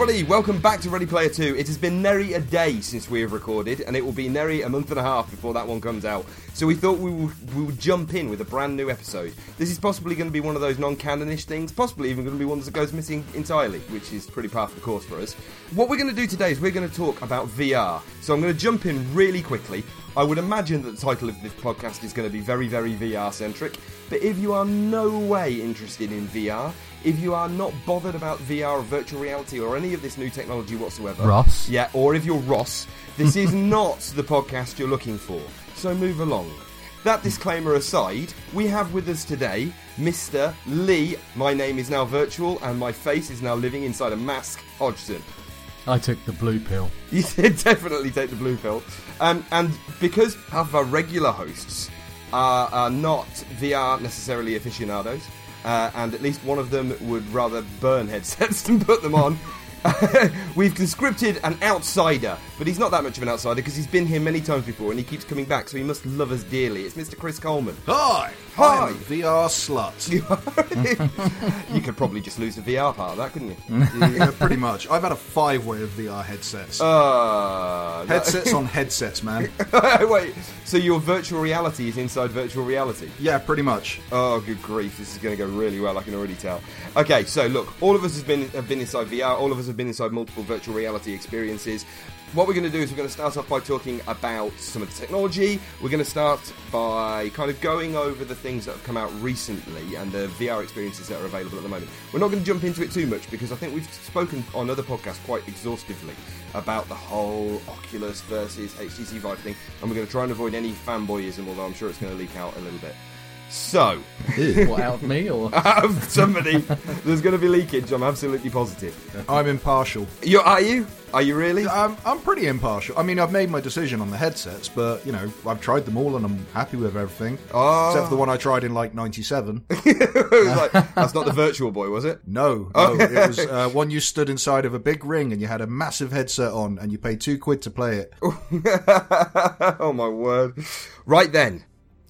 Everybody. Welcome back to Ready Player 2. It has been nearly a day since we have recorded, and it will be nearly a month and a half before that one comes out. So we thought we would, we would jump in with a brand new episode. This is possibly going to be one of those non-canonish things, possibly even going to be one that goes missing entirely, which is pretty par for the course for us. What we're going to do today is we're going to talk about VR. So I'm going to jump in really quickly. I would imagine that the title of this podcast is going to be very, very VR centric. But if you are no way interested in VR, if you are not bothered about VR or virtual reality or any of this new technology whatsoever, Ross. yeah, or if you're Ross, this is not the podcast you're looking for. So move along. That disclaimer aside, we have with us today Mr. Lee. My name is now virtual and my face is now living inside a mask. Hodgson. I took the blue pill. You did definitely take the blue pill. Um, and because half of our regular hosts are, are not VR necessarily aficionados, uh, and at least one of them would rather burn headsets than put them on, we've conscripted an outsider. But he's not that much of an outsider because he's been here many times before and he keeps coming back, so he must love us dearly. It's Mr. Chris Coleman. Hi! Hi. I'm a VR slut. you could probably just lose the VR part of that, couldn't you? yeah, pretty much. I've had a five way of VR headsets. Uh, that- headsets on headsets, man. Wait, so your virtual reality is inside virtual reality? Yeah, pretty much. Oh, good grief! This is going to go really well. I can already tell. Okay, so look, all of us has been have been inside VR. All of us have been inside multiple virtual reality experiences. What we're going to do is we're going to start off by talking about some of the technology. We're going to start by kind of going over the things that have come out recently and the VR experiences that are available at the moment. We're not going to jump into it too much because I think we've spoken on other podcasts quite exhaustively about the whole Oculus versus HTC Vive thing, and we're going to try and avoid any fanboyism, although I'm sure it's going to leak out a little bit. So, What, out of me or? out of somebody. There's going to be leakage. I'm absolutely positive. I'm impartial. You are you? Are you really? I'm, I'm pretty impartial. I mean, I've made my decision on the headsets, but, you know, I've tried them all and I'm happy with everything. Oh. Except for the one I tried in, like, 97. Like, that's not the virtual boy, was it? No, no. It was uh, one you stood inside of a big ring and you had a massive headset on and you paid two quid to play it. oh my word! Right then,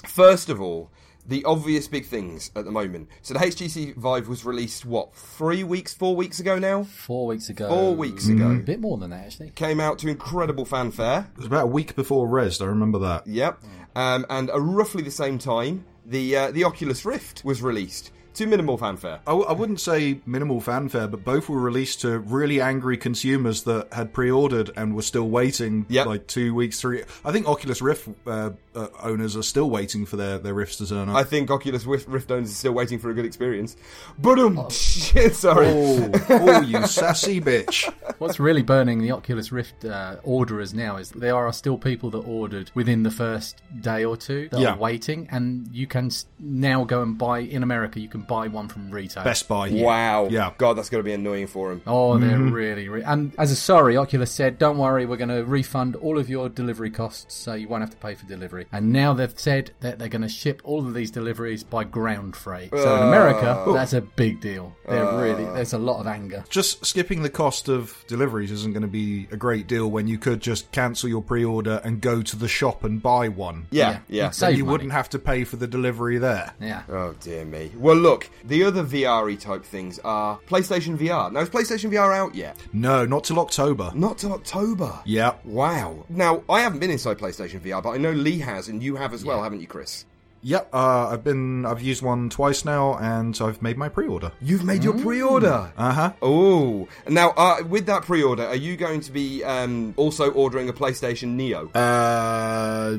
first of all, the obvious big things at the moment. So the HTC Vive was released what three weeks, four weeks ago now. Four weeks ago. Four weeks ago. A bit more than that, actually. Came out to incredible fanfare. It was about a week before Rezzed, I remember that. Yep. Um, and at roughly the same time, the uh, the Oculus Rift was released to minimal fanfare. I, w- I wouldn't say minimal fanfare, but both were released to really angry consumers that had pre-ordered and were still waiting Yep. like two weeks, three. I think Oculus Rift uh, uh, owners are still waiting for their, their Rifts to turn up. I think Oculus Rift, Rift owners are still waiting for a good experience. But um, sorry. oh, oh, you sassy bitch! What's really burning the Oculus Rift uh, orderers now is there are still people that ordered within the first day or two that Yeah. are waiting, and you can now go and buy in America. You can buy one from retail. Best Buy. Wow. Yeah. God, that's going to be annoying for him. Oh, they're mm-hmm. really, re- and as a sorry, Oculus said, "Don't worry, we're going to refund all of your delivery costs, so you won't have to pay for delivery." And now they've said that they're going to ship all of these deliveries by ground freight. So in America, that's a big deal. They're really, there's a lot of anger. Just skipping the cost of deliveries isn't going to be a great deal when you could just cancel your pre-order and go to the shop and buy one. Yeah, Yeah. yeah. It's- Save you money. wouldn't have to pay for the delivery there. Yeah. Oh dear me. Well, look, look, the other VR type things are PlayStation VR. Now, is PlayStation VR out yet? No, not till October. Not till October. Yeah. Wow. Now, I haven't been inside PlayStation VR, but I know Lee has, and you have as well, haven't you, Chris? Yep, uh, I've been I've used one twice now, and I've made my pre-order. You've made your pre-order. Uh huh. Oh, now uh, with that pre-order, are you going to be um, also ordering a PlayStation Neo? Uh,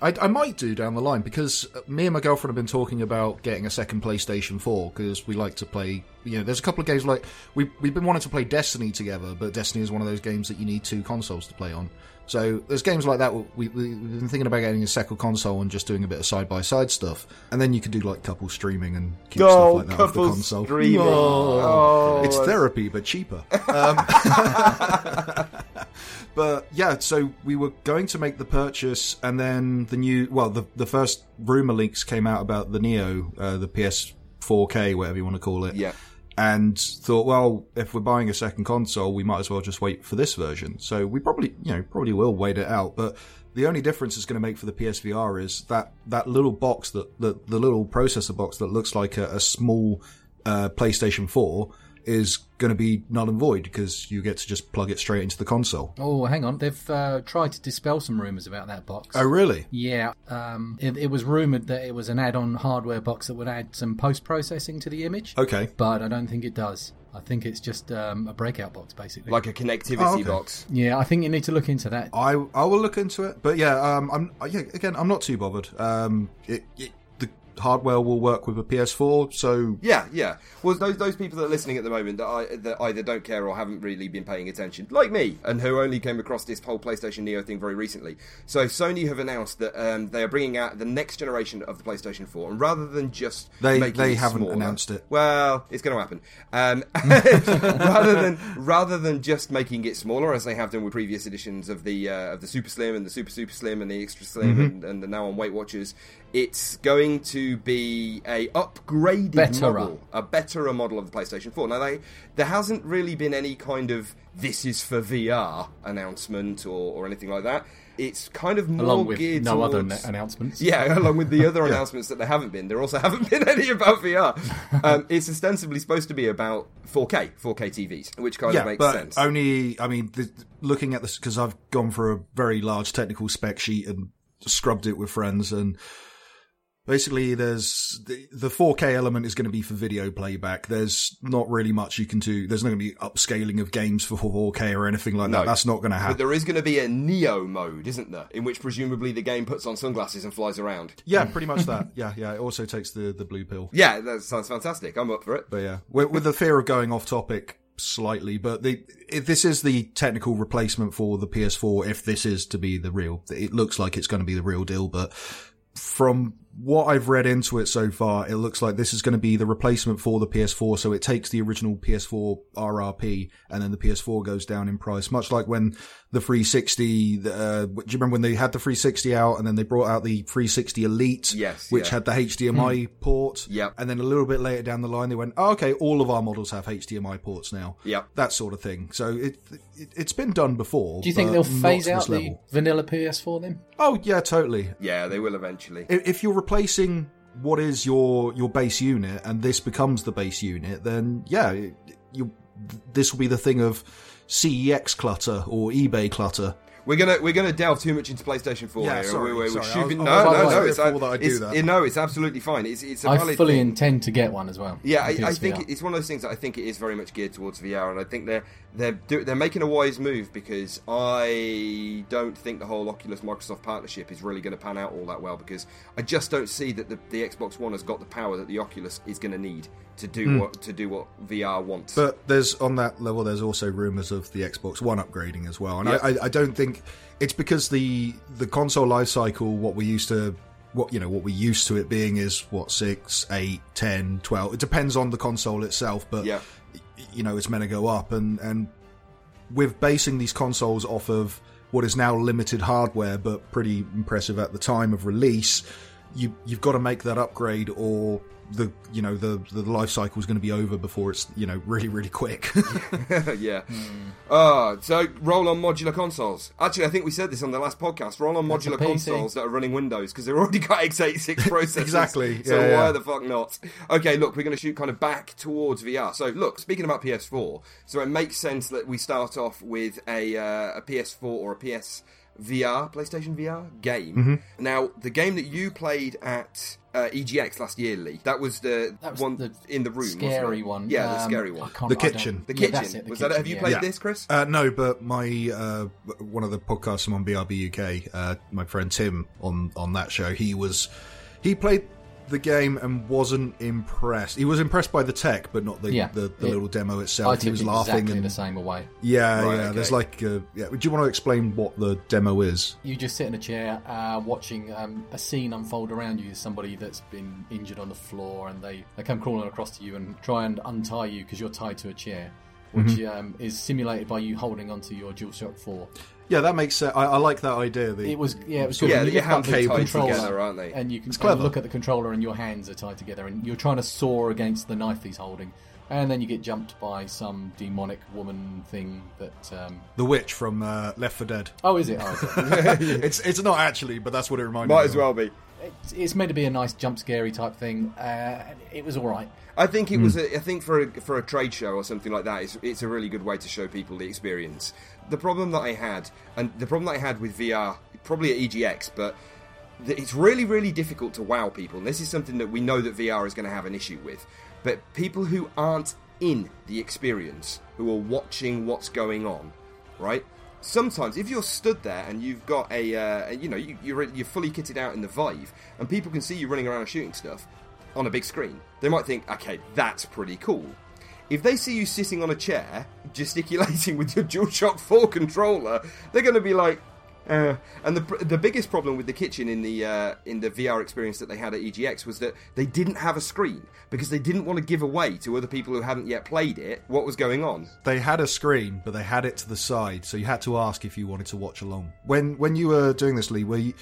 I, I might do down the line because uh, me and my girlfriend have been talking about getting a second PlayStation 4 because we like to play. You know, there's a couple of games like we we've been wanting to play Destiny together, but Destiny is one of those games that you need two consoles to play on. So there's games like that. We, we, have been thinking about getting a second console and just doing a bit of side by side stuff, and then you can do like couple streaming and keep Oh, stuff like that off the console. streaming. Oh. Oh, it's therapy but cheaper. Um, but yeah, so we were going to make the purchase, and then the new, well, the the first rumor leaks came out about the Neo, uh, the PS4K, whatever you want to call it. Yeah. And thought, well, if we're buying a second console, we might as well just wait for this version. So we probably, you know, probably will wait it out. But the only difference it's going to make for the PSVR is that that little box that the the little processor box that looks like a, a small uh, PlayStation 4 is going to be null and void because you get to just plug it straight into the console. Oh, hang on. They've uh, tried to dispel some rumours about that box. Oh, really? Yeah, um, it, it was rumoured that it was an add-on hardware box that would add some post-processing to the image, Okay. but I don't think it does. I think it's just um, a breakout box, basically. like a connectivity Oh, okay. box. yeah, I think you need to look into that. I I will look into it, but yeah, um, I'm yeah again I'm not too bothered. Um, it, it the hardware will work with a PS4, so Yeah, yeah. Well, those those people that are listening at the moment that, I, that either don't care or haven't really been paying attention, like me, and who only came across this whole PlayStation Neo thing very recently. So Sony have announced that um, they are bringing out the next generation of the PlayStation 4, and rather than just They- making they it haven't smaller- announced it. Well, it's going to happen. Um, rather than rather than just making it smaller, as they have done with previous editions of the uh, of the Super Slim and the Super Super Slim and the Extra Slim Mm-hmm. and, and the now on Weight Watchers, it's going to be a upgraded Betterer. model, a betterer model of the PlayStation 4. Now, they, there hasn't really been any kind of "this is for VR" announcement or, or anything like that. It's kind of more Along with geared no other towards- na- announcements. yeah, along with the other announcements that there haven't been, there also haven't been any about VR. Um, it's ostensibly supposed to be about 4K, 4K TVs, which kind yeah, of makes but sense. only I mean the, looking at this because I've gone for a very large technical spec sheet and scrubbed it with friends and. Basically, there's the, the 4K element is going to be for video playback. There's not really much you can do. There's not going to be upscaling of games for 4K or anything like No. that. That's not going to happen. But there is going to be a Neo mode, isn't there? In which presumably the game puts on sunglasses and flies around. Yeah, pretty much that. Yeah, yeah. It also takes the the blue pill. Yeah, that sounds fantastic. I'm up for it. But yeah, with, with the fear of going off topic slightly, but the if this is the technical replacement for the PS4. If this is to be the real, it looks like it's going to be the real deal. But from what I've read into it so far, it looks like this is going to be the replacement for the PS4. So it takes the original PS4 RRP, and then the PS4 goes down in price, much like when the 360. Uh, do you remember when they had the 360 out, and then they brought out the 360 Elite, Yes, which yeah. had the HDMI port, Yep. and then a little bit later down the line, they went, oh, okay, all of our models have HDMI ports now. Yep. That sort of thing. So it, it it's been done before. Do you think they'll phase out the level. vanilla PS4 then? Oh yeah, totally. Yeah, they will eventually. If, if you're replacing what is your your base unit, and this becomes the base unit, then yeah, you this will be the thing of CEX clutter or eBay clutter. We're gonna we're gonna delve too much into PlayStation 4 Yeah, here. sorry, we're, we're, sorry. we're shooting. was- No, I no, no. It's, say that I it's- it- no, it's absolutely fine. It's it's a I valid fully thing. intend to get one as well. Yeah, I, I think PSVR. it's one of those things that I think it is very much geared towards VR, and I think they're they're do, they're making a wise move because I don't think the whole Oculus Microsoft partnership is really going to pan out all that well because I just don't see that the, the Xbox One has got the power that the Oculus is going to need to do hmm. what to do what VR wants. But there's on that level, there's also rumors of the Xbox One upgrading as well, and Yeah. I, I, don't think it's because the the console life cycle, what we used to. What you know, what we used to it being is what six, eight, ten, twelve. It depends on the console itself, but Yeah. you know it's meant to go up, and and with basing these consoles off of what is now limited hardware, but pretty impressive at the time of release, you you've got to make that upgrade or the you know the the life cycle is going to be over before it's you know really really quick. yeah. Uh, so roll on modular consoles. Actually, I think we said this on the last podcast. Roll on That's modular consoles that are running Windows because they've already got x86 processors. Exactly. So Yeah, why yeah. the fuck not? Okay, look, we're going to shoot kind of back towards VR. So look, speaking about PS4, so it makes sense that we start off with a uh, a PS4 or a PS VR, PlayStation VR game. Mm-hmm. Now, the game that you played at uh, EGX last year, Lee, that was the That was one the in the room, scary wasn't it? one. Yeah, the Um, scary one. The kitchen. The yeah, kitchen. that's it, the was that? Have you kitchen, played yeah. this, Chris? Uh, no, but my uh, one of the podcasts I'm on BRB UK, uh, my friend Tim on on that show, he was he played the game and wasn't impressed. He was impressed by the tech, but not the Yeah, the, the it- little demo I itself. took He was it laughing exactly and the same away. yeah, Right, yeah. okay. There's like uh, yeah. Do you want to explain what the demo is? You just sit in a chair uh, watching um, a scene unfold around you. Somebody that's been injured on the floor, and they, they come crawling across to you and try and untie you because you're tied to a chair, which Mm-hmm. um, is simulated by you holding onto your DualShock 4. Yeah, that makes sense. I, I like that idea. The, It was yeah, it was good. Yeah, When you your lift up hands the are tied controller, together, aren't they? And you can It's and clever. look at the controller, and your hands are tied together, and you're trying to soar against the knife he's holding. And then you get jumped by some demonic woman thing that. Um, the witch from uh, Left 4 Dead. oh, is it? Oh, is it? it's it's not actually, but that's what it reminded Might me as of. well be. it's, it's meant to be a nice jump scary type thing. Uh, it was all right. I think it was. A, I think for a, for a trade show or something like that, it's, it's a really good way to show people the experience. The problem that I had, and the problem that I had with VR, probably at EGX, but it's really, really difficult to wow people. And this is something that we know that VR is going to have an issue with. But people who aren't in the experience, who are watching what's going on, right? Sometimes, if you're stood there and you've got a, uh, you know, you, you're you're fully kitted out in the Vive, and people can see you running around shooting stuff on a big screen, they might think, okay, that's pretty cool. If they see you sitting on a chair gesticulating with your DualShock 4 controller, they're going to be like, uh, and the the biggest problem with the kitchen in the uh, in the VR experience that they had at EGX was that they didn't have a screen because they didn't want to give away to other people who hadn't yet played it what was going on. They had a screen, but they had it to the side, so you had to ask if you wanted to watch along. When when you were doing this, Lee, were you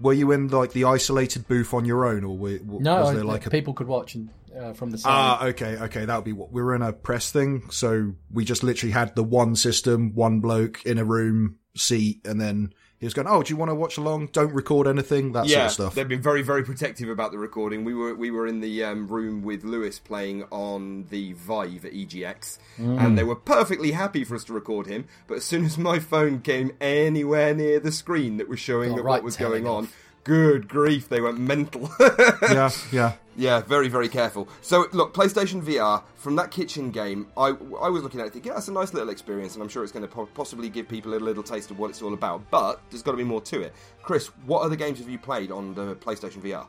were you in like the isolated booth on your own, or were, w- No, was there like a people could watch and, uh, from the side. Ah, okay, okay, that would be what we were in a press thing. So we just literally had the one system, one bloke in a room, seat, and then he was going, "Oh, do you want to watch along? Don't record anything, that sort of stuff." they've been very, very protective about the recording. We were we were in the um, room with Lewis playing on the Vive at EGX, and they were perfectly happy for us to record him. But as soon as my phone came anywhere near the screen that was showing Got that right what was going telling on, off. Good grief, they went mental. yeah, yeah. Yeah, very, very careful. So, look, PlayStation VR, from that kitchen game, I, I was looking at it thinking, yeah, that's a nice little experience, and I'm sure it's going to po- possibly give people a little taste of what it's all about. But there's got to be more to it. Chris, what other games have you played on the PlayStation VR?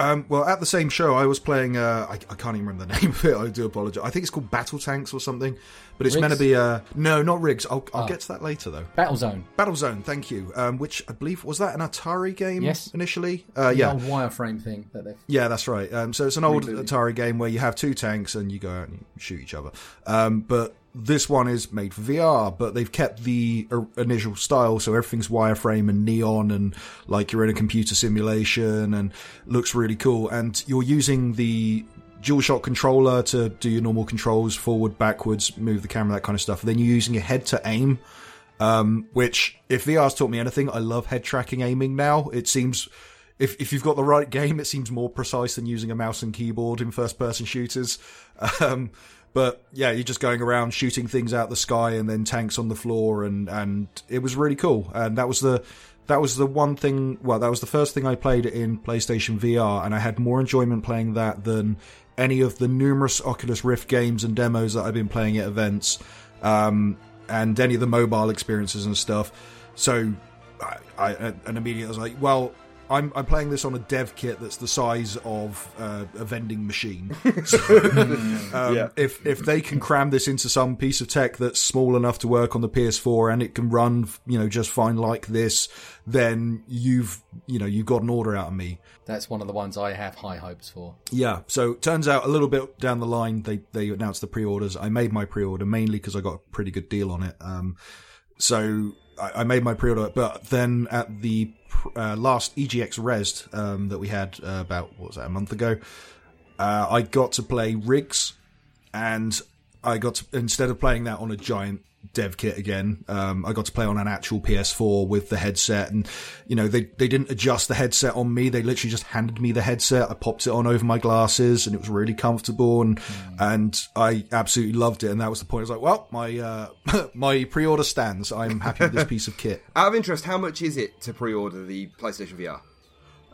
Um, well, at the same show, I was playing. Uh, I, I can't even remember the name of it. I do apologize. I think it's called Battle Tanks or something. But it's meant to be. Uh, no, not rigs. I'll, I'll Oh. get to that later, though. Battle Zone. Battle Zone. thank you. Um, which I believe was that an Atari game Yes. initially. Uh, The yeah, old wireframe thing that they've. yeah, that's right. Um, so it's an old Rebooted. Atari game where you have two tanks and you go out and you shoot each other. Um, but this one is made for VR, but they've kept the initial style, so everything's wireframe and neon, and like you're in a computer simulation, and looks really cool. And you're using the DualShock controller to do your normal controls, forward, backwards, move the camera, that kind of stuff. then you're using your head to aim um, which if VR's taught me anything, I love head tracking aiming now. It seems if if you've got the right game, it seems more precise than using a mouse and keyboard in first person shooters. Um, but yeah, you're just going around shooting things out the sky and then tanks on the floor, and and it was really cool. And that was the that was the one thing. Well, that was the first thing I played in PlayStation VR, and I had more enjoyment playing that than any of the numerous Oculus Rift games and demos that I've been playing at events. Um, and any of the mobile experiences and stuff. So, I, I and immediately I was like, well. I'm, I'm playing this on a dev kit that's the size of uh, a vending machine. So, um, Yeah. If if they can cram this into some piece of tech that's small enough to work on the PS4 and it can run, you know, just fine like this, then you've you know you've got an order out of me. That's one of the ones I have high hopes for. Yeah. So turns out a little bit down the line, they they announced the pre-orders. I made my pre-order mainly because I got a pretty good deal on it. Um, so I, I made my pre-order, but then at the uh, last EGX Rezzed um, that we had uh, about what was that a month ago, uh, I got to play Rigs, and I got to, instead of playing that on a giant dev kit again. Um, I got to play on an actual PS4 with the headset, and you know they they didn't adjust the headset on me. They literally just handed me the headset. I popped it on over my glasses, and it was really comfortable, and mm. and I absolutely loved it. And that was the point. I was like, well, my uh, my pre-order stands. I'm happy with this piece of kit. Out of interest, how much is it to pre-order the PlayStation VR?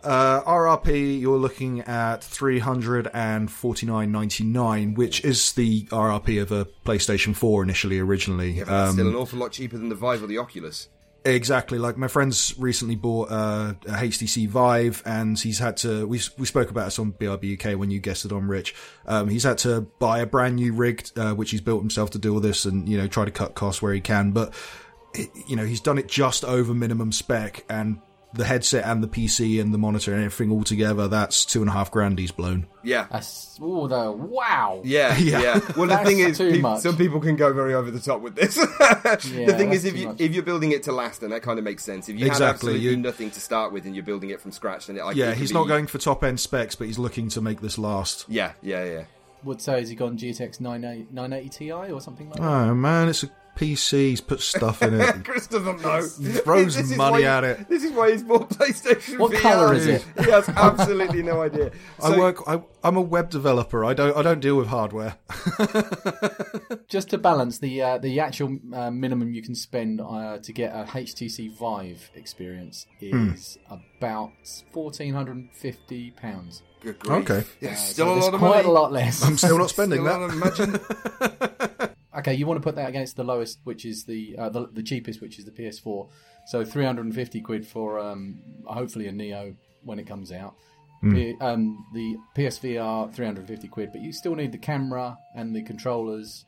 Uh, RRP, you're looking at three hundred and forty nine ninety nine, which is the RRP of a PlayStation Four initially, originally. Yeah, um, still an awful lot cheaper than the Vive or the Oculus. Exactly. Like my friend's recently bought uh, a HTC Vive, and he's had to. We we spoke about this on BRB UK when you guessed it on Rich. Um, he's had to buy a brand new rig, uh, which he's built himself to do all this, and you know try to cut costs where he can. But you know he's done it just over minimum spec, and the headset and the PC and the monitor and everything all together, that's two and a half grand he's blown. Yeah. That's, oh, the, wow. Yeah, yeah. yeah. Well, the thing is, pe- some people can go very over the top with this. yeah, the thing is, if, you, if you're building it to last, then that kind of makes sense. If you exactly. have absolutely you, nothing to start with and you're building it from scratch, then it, like, yeah, it he's be... not going for top end specs, but he's looking to make this last. Yeah, yeah, yeah. Would say has he gone GTX 980 Ti or something like that? Oh man, it's a PCs, put stuff in it. Chris doesn't know. Throws this money at it. This is why he's bought PlayStation what VR. colour is it? He has absolutely no idea. So, I work. I, am a web developer. I don't. I don't deal with hardware. just to balance the uh, the actual uh, minimum you can spend uh, to get a HTC Vive experience hmm. is hmm. about fourteen hundred and fifty pounds. Okay, yeah, still so a lot of quite money. a lot less. I'm still not spending still that. Imagine. Okay, you want to put that against the lowest, which is the uh, the, the, cheapest, which is the PS4. So 350 quid for um, hopefully a Neo when it comes out. Mm. P- um, the PSVR 350 quid, but you still need the camera and the controllers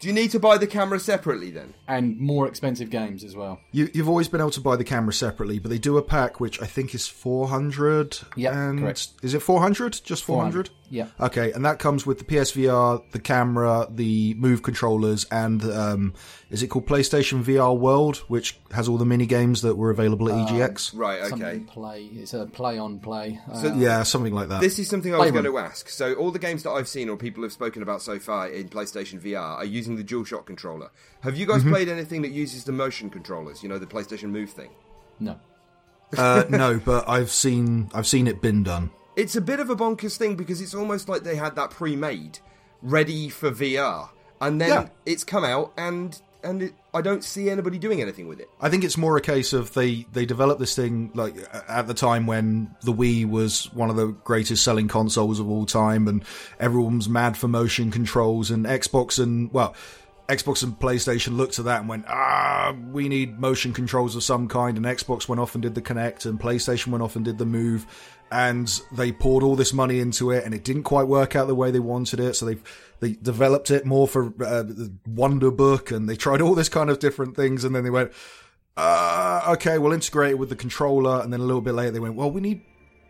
do you need to buy the camera separately then? And more expensive games as well. You, have always been able to buy the camera separately, but they do a pack which I think is 400. Yeah, correct. Is it 400? Just 400? 400? Yeah. Okay, and that comes with the PSVR, the camera, the Move controllers, and um, is it called PlayStation VR World, which has all the mini games that were available at um, EGX? Right. Okay. Something play. It's a play on play. So, uh, yeah, something like that. This is something I was going to ask. So all the games that I've seen or people have spoken about so far in PlayStation VR are using the DualShock controller. Have you guys mm-hmm. played anything that uses the motion controllers? You know, the PlayStation Move thing. No. uh, no, but I've seen I've seen it been done. It's a bit of a bonkers thing because it's almost like they had that pre-made, ready for VR, and then yeah. it's come out and and it, I don't see anybody doing anything with it. I think it's more a case of they they developed this thing like at the time when the Wii was one of the greatest selling consoles of all time, and everyone's mad for motion controls, and Xbox and well. Xbox and PlayStation looked at that and went, ah, we need motion controls of some kind. And Xbox went off and did the Kinect, and PlayStation went off and did the Move and they poured all this money into it, and it didn't quite work out the way they wanted it. So they they developed it more for uh, the Wonder Book, and they tried all this kind of different things, and then they went, uh, okay, we'll integrate it with the controller, and then a little bit later they went, well, we need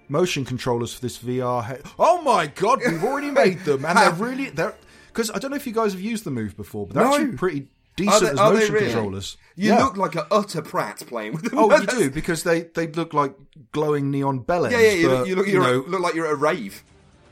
motion controllers for this VR. Head. Oh my god, we've already made them, and they're really they're because I don't know if you guys have used the Move before, but they're no. actually pretty decent they, as motion really? controllers. You yeah. look like an utter prat playing with them. Oh, you do because they, they look like glowing neon bell Yeah, yeah. You, but, look, you look, you know, look like you're at a rave.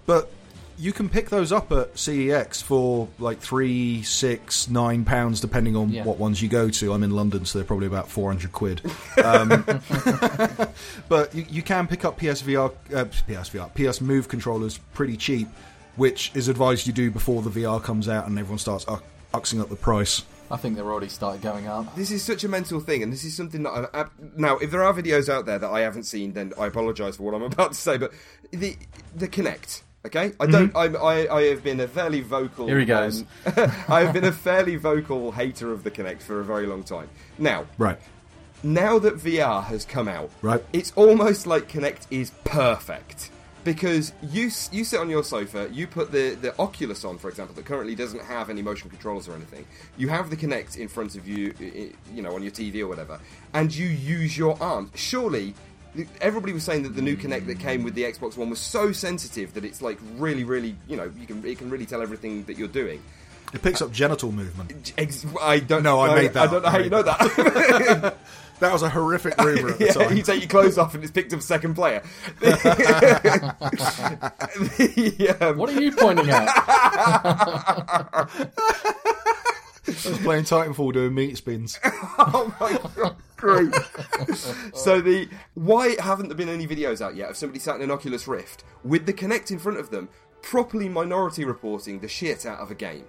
But you can pick those up at CEX for like three, six, nine pounds, depending on yeah. what ones you go to. I'm in London, so they're probably about four hundred quid. Um, but you, you, can pick up PSVR, uh, PSVR, PS Move controllers pretty cheap, which is advised you do before the VR comes out and everyone starts uxing up the price. I think they're already started going up. This is such a mental thing, and this is something that I, now, if there are videos out there that I haven't seen, then I apologise for what I'm about to say. But the the Kinect, okay, I don't. Mm-hmm. I, I have been a fairly vocal. Here he goes. Um, I have been a fairly vocal hater of the Kinect for a very long time. Now, right. Now that VR has come out, right, it's almost like Kinect is perfect because you you sit on your sofa, you put the the Oculus on, for example, that currently doesn't have any motion controllers or anything. You have the Kinect in front of you, you know, on your TV or whatever, and you use your arm. Surely. Everybody was saying that the new Kinect that came with the Xbox One was so sensitive that it's like really, really, you know, you can it can really tell everything that you're doing. It picks up genital movement. I don't No, I made that I don't know how you know that. That was a horrific rumor at the yeah, time. you take your clothes off and it's picked up a second player. The, um, What are you pointing at? I was playing Titanfall doing meat spins. oh my god, great. so the why haven't there been any videos out yet of somebody sat in an Oculus Rift with the Kinect in front of them, properly minority reporting the shit out of a game?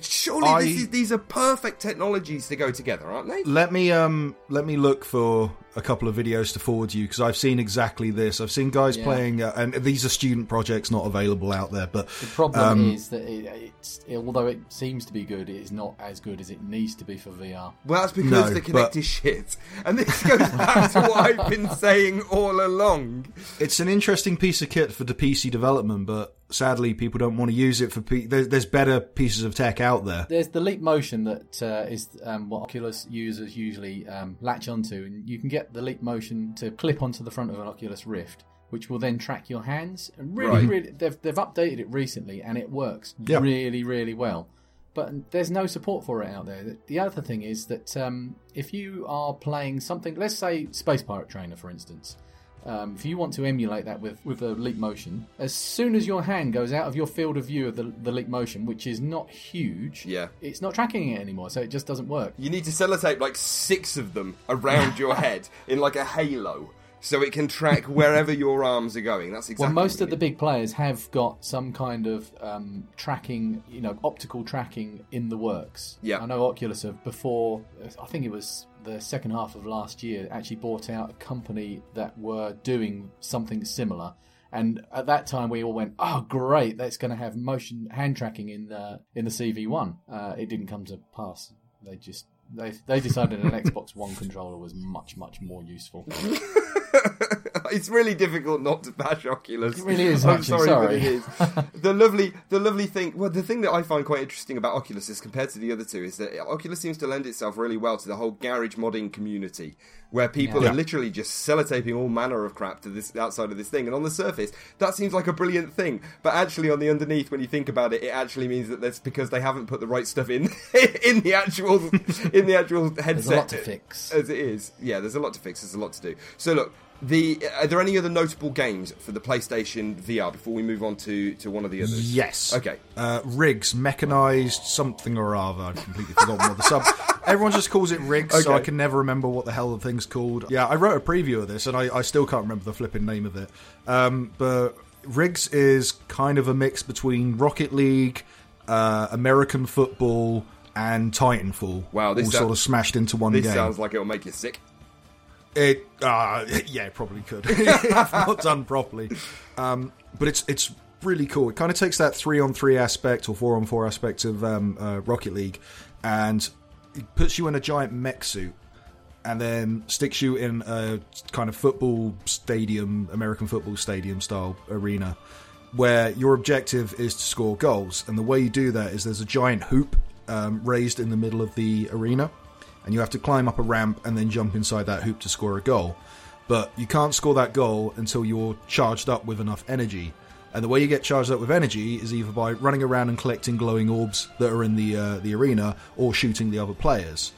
Surely I- this is, these are perfect technologies to go together, aren't they? Let me um let me look for a couple of videos to forward to you because I've seen exactly this. I've seen guys Yeah. playing, uh, and these are student projects not available out there. But The problem um, is that it, it's although it seems to be good, it is not as good as it needs to be for VR. Well, that's because No, the Kinect but- is shit. And this goes back to what I've been saying all along. it's an interesting piece of kit for the PC development, but sadly, people don't want to use it for. P- there's, there's better pieces of tech out there. There's the Leap Motion that uh, is um, what Oculus users usually um, latch onto, and you can get the Leap Motion to clip onto the front of an Oculus Rift, which will then track your hands. And really, Right. really, they've they've updated it recently, and it works Yeah. really, really well. But there's no support for it out there. The other thing is that um, if you are playing something, let's say Space Pirate Trainer, for instance. Um, if you want to emulate that with, with the leap motion, as soon as your hand goes out of your field of view of the, the leap motion, which is not huge, Yeah. it's not tracking it anymore, so it just doesn't work. You need to sellotape like six of them around your head in like a halo so it can track wherever your arms are going. That's exactly Well, most of the big players have got some kind of um, tracking, you know, optical tracking in the works. Yeah. I know Oculus have before. I think it was the second half of last year. Actually, bought out a company that were doing something similar. And at that time, we all went, "Oh, great! That's going to have motion hand tracking in the in the CV1." Uh, it didn't come to pass. They just they they decided an Xbox One controller was much much more useful. it's really difficult not to bash Oculus. It really is, I'm actually, sorry, but sorry. it is. the lovely, the lovely thing. Well, the thing that I find quite interesting about Oculus is compared to the other two is that Oculus seems to lend itself really well to the whole garage modding community, where people Yeah. are literally just sellotaping all manner of crap to this outside of this thing. And on the surface, that seems like a brilliant thing, but actually on the underneath, when you think about it, it actually means that that's because they haven't put the right stuff in in the actual in the actual headset. There's a lot to fix. As it is, yeah. There's a lot to fix. There's a lot to do. So look, the are there any other notable games for the PlayStation VR before we move on to to one of the others? Yes. Okay. Uh, rigs, mechanized something or other. I've completely forgotten what the sub. Everyone just calls it rigs, so I can never remember what the hell the thing's called. Yeah, I wrote a preview of this, and I, I still can't remember the flipping name of it. Um, but rigs is kind of a mix between Rocket League, uh, American football, and Titanfall. Wow, this all sou- sort of smashed into one This game. sounds like it'll make you sick. It, uh, yeah, it probably could if not done properly. Um, but it's it's really cool. It kind of takes that three on three aspect or four on four aspect of um, uh, Rocket League, and it puts you in a giant mech suit, and then sticks you in a kind of football stadium, American football stadium style arena, where your objective is to score goals. And the way you do that is there's a giant hoop um, raised in the middle of the arena and you have to climb up a ramp and then jump inside that hoop to score a goal. But you can't score that goal until you're charged up with enough energy. And the way you get charged up with energy is either by running around and collecting glowing orbs that are in the uh, the arena, or shooting the other players.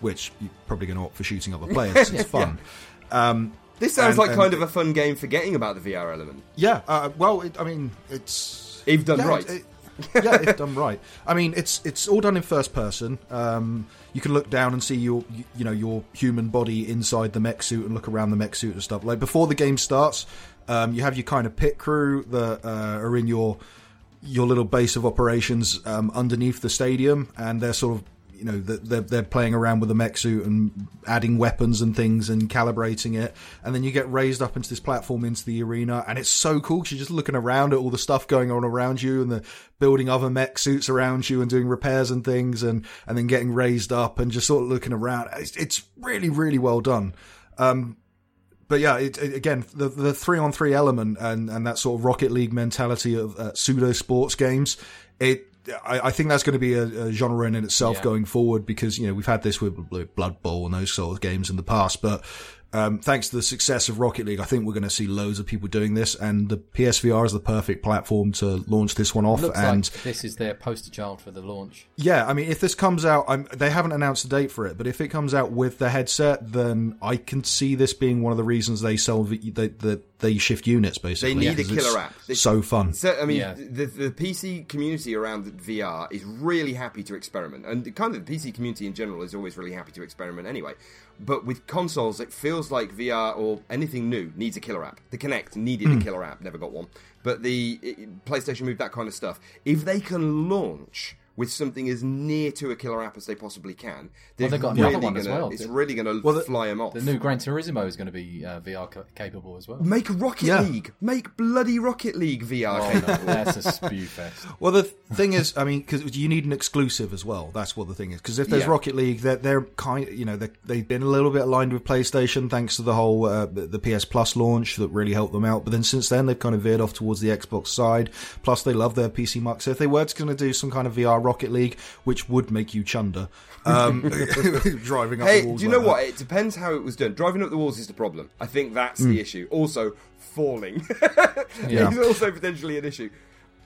Which you're probably going to opt for shooting other players. it's fun. This sounds And- like and- kind of a fun game forgetting about the VR element. Yeah. Uh, well, it, I mean, it's You've done yeah, right. it- yeah, if done right. I mean, it's it's all done in first person. Um, you can look down and see your you- know your human body inside the mech suit and look around the mech suit and stuff. Like before the game starts, um, you have your kind of pit crew that uh, are in your your little base of operations um, underneath the stadium, and they're sort of you know th- they're they're playing around with the mech suit and adding weapons and things and calibrating it, and then you get raised up into this platform into the arena, and it's so cool 'cause you're just looking around at all the stuff going on around you, and the building other mech suits around you and doing repairs and things, and and then getting raised up and just sort of looking around. It's, it's really really well done. Um, but yeah, it, it- again, the the three on three element and, and that sort of Rocket League mentality of uh, pseudo sports games, it I, I think that's going to be a, a genre in itself Yeah. going forward because you know we've had this with Blood Bowl and those sort of games in the past, but um, thanks to the success of Rocket League, I think we're going to see loads of people doing this, and the PSVR is the perfect platform to launch this one off. Looks and like this is their poster child for the launch. yeah, I mean, if this comes out, I'm, they haven't announced a date for it, but if it comes out with the headset, then I can see this being one of the reasons they sell the, they, the, they shift units. Basically, They need a killer app. They- so fun. So I mean, Yeah. the the PC community around VR is really happy to experiment, and the, kind of the PC community in general is always really happy to experiment anyway. But with consoles, it feels like VR or anything new needs a killer app. The Kinect needed Hmm. a killer app, never got one. But the it, PlayStation Move, that kind of stuff. If they can launch with something as near to a killer app as they possibly can, they're they've got another really one as gonna, well. It's really going to Well, fly them off. The new Gran Turismo is going to be uh, VR ca- capable as well. Make Rocket Yeah. League. Make bloody Rocket League VR Oh, capable. no, that's a spew fest. Well, the thing is, I mean, because you need an exclusive as well. That's what the thing is. Because if there's Yeah. Rocket League, they're, they're kind, you know, they they've been a little bit aligned with PlayStation thanks to the whole uh, the PS Plus launch that really helped them out. But then since then, they've kind of veered off towards the Xbox side. Plus, they love their PC muck. So if they were going to do some kind of VR Rocket League, which would make you chunder, um, driving up Hey, the walls. do you know like what? It depends how it was done. Driving up the walls is the problem. I think that's Hmm. the issue. Also, falling Yeah. is also potentially an issue.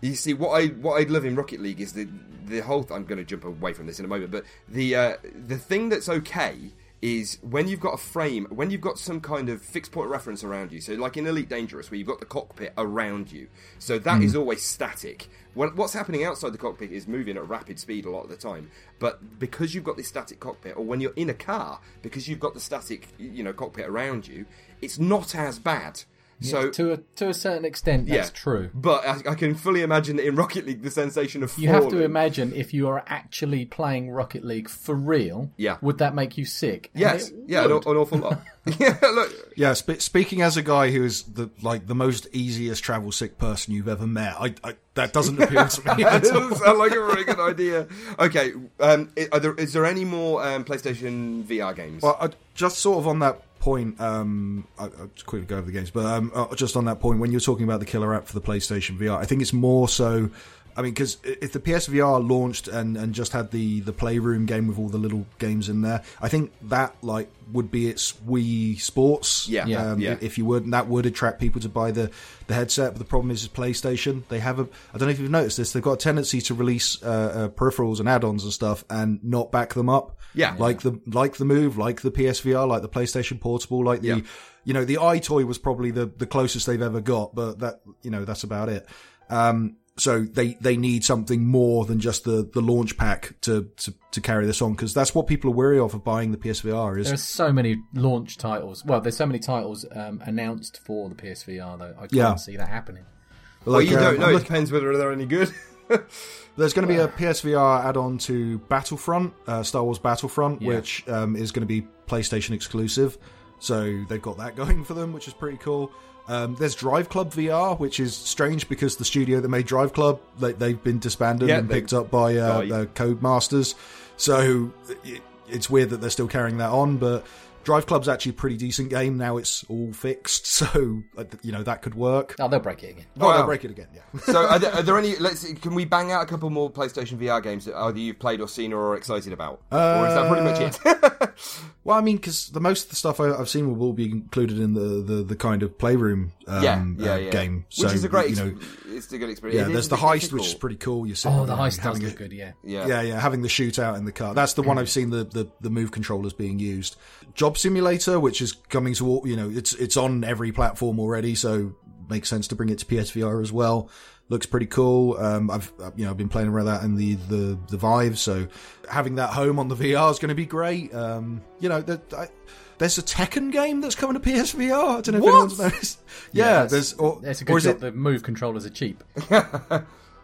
You see, what I what I'd love in Rocket League is the the whole. I'm going to jump away from this in a moment, but the uh, the thing that's okay is when you've got a frame, when you've got some kind of fixed point reference around you. So, like in Elite Dangerous, where you've got the cockpit around you, so that is mm. always static. What, what's happening outside the cockpit is moving at rapid speed a lot of the time. But because you've got this static cockpit, or when you're in a car, because you've got the static, you know, cockpit around you, it's not as bad. So to a to a certain extent, that's yeah, true. But I, I can fully imagine that in Rocket League, the sensation of You have to imagine if you are actually playing Rocket League for real. Yeah. Would that make you sick? And Yes, yeah, an, an awful lot. yeah, look, Yeah, sp- speaking as a guy who is the like the most easiest travel sick person you've ever met, I, I that doesn't appeal to me that at all. doesn't sound like a very good idea. Okay, um, i- are there, is there any more um, PlayStation VR games? Well, I, just sort of on that point, um, I, I'll quickly go over the games, but um, uh, just on that point, when you're talking about the killer app for the PlayStation VR, I think it's more so. I mean, because if the PSVR launched and, and just had the, the Playroom game with all the little games in there, I think that like would be its Wii Sports. Yeah. Yeah. um, Yeah. If you would, and that would attract people to buy the, the headset. But the problem is, is PlayStation. They have a. I don't know if you've noticed this. They've got a tendency to release uh, uh, peripherals and add-ons and stuff, and not back them up. Yeah. Like the like the Move, like the PSVR, like the PlayStation Portable, like the Yeah. you know the EyeToy was probably the the closest they've ever got, but that you know that's about it. Um, so they they need something more than just the the launch pack to to, to carry this on because that's what people are wary of of buying the PSVR is There's so many launch titles. Well, there's so many titles um, announced for the PSVR though. I can't Yeah. see that happening. well, like, you um, don't know. I'm It depends whether they're any good. There's going to be a PSVR add-on to Battlefront, uh, Star Wars Battlefront, Yeah. which um, is going to be PlayStation exclusive. So they've got that going for them, which is pretty cool. Um, there's Drive Club VR, which is strange because the studio that made Drive Club they, they've been disbanded Yeah, and they picked up by uh, died. uh, Codemasters. So it, it's weird that they're still carrying that on, but Drive Club's actually a pretty decent game now. It's all fixed, so uh, you know that could work. Oh, they'll break it again. Oh, Wow. they'll break it again, yeah. so, are there, are there any? Let's. Can we bang out a couple more PlayStation VR games that either you've played or seen or are excited about, or is that pretty much it? Well, I mean, because the most of the stuff I, I've seen will be included in the, the, the kind of playroom um, yeah, yeah, uh, yeah. game. Which so, is a great. you know, it's a good experience. yeah. It There's the a bit heist, which is pretty cool. You're sitting Oh, the heist does having look a- good. Yeah. Yeah. Yeah, yeah, having the shootout in the car. That's the one I've seen the, the, the move controllers being used. Job Simulator, which is coming to all, you know, it's it's on every platform already, so makes sense to bring it to PSVR as well. Looks pretty cool. Um, I've uh, you know I've been playing around that in the the the Vive, so having that home on the VR is going to be great. Um, you know, the, I, there's a Tekken game that's coming to PSVR. I don't know if What? anyone's noticed. Yeah, that's- there's or, It's a or good is job. it? The move controllers are cheap.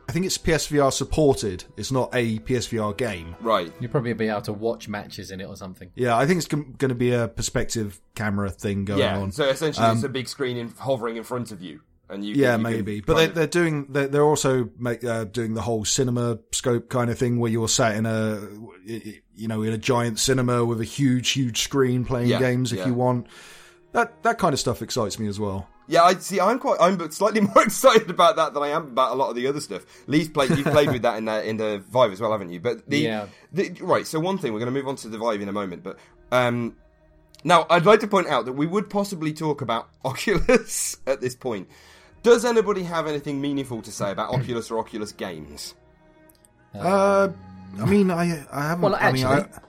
I think it's PSVR supported. It's not a PSVR game. Right. You'll probably be able to watch matches in it or something. Yeah, I think it's going to be a perspective camera thing going Yeah. on. So essentially, it's a big screen in, hovering in front of you, and you. yeah, can, you can maybe. But they, kind of- they're doing. They're, they're also make, uh, doing the whole cinema scope kind of thing, where you're sat in a, you know, in a giant cinema with a huge, huge screen playing Yeah, games if yeah. you want. That that kind of stuff excites me as well. Yeah, I see. I'm quite. I'm slightly more excited about that than I am about a lot of the other stuff. Lee's played. You've played with that in the in the Vive as well, haven't you? But the, Yeah. the right. So one thing we're going to move on to the Vive in a moment, but um, Now, I'd like to point out that we would possibly talk about Oculus at this point. Does anybody have anything meaningful to say about Oculus or Oculus games? Uh, I mean, I I haven't. Well, I mean, actually- I,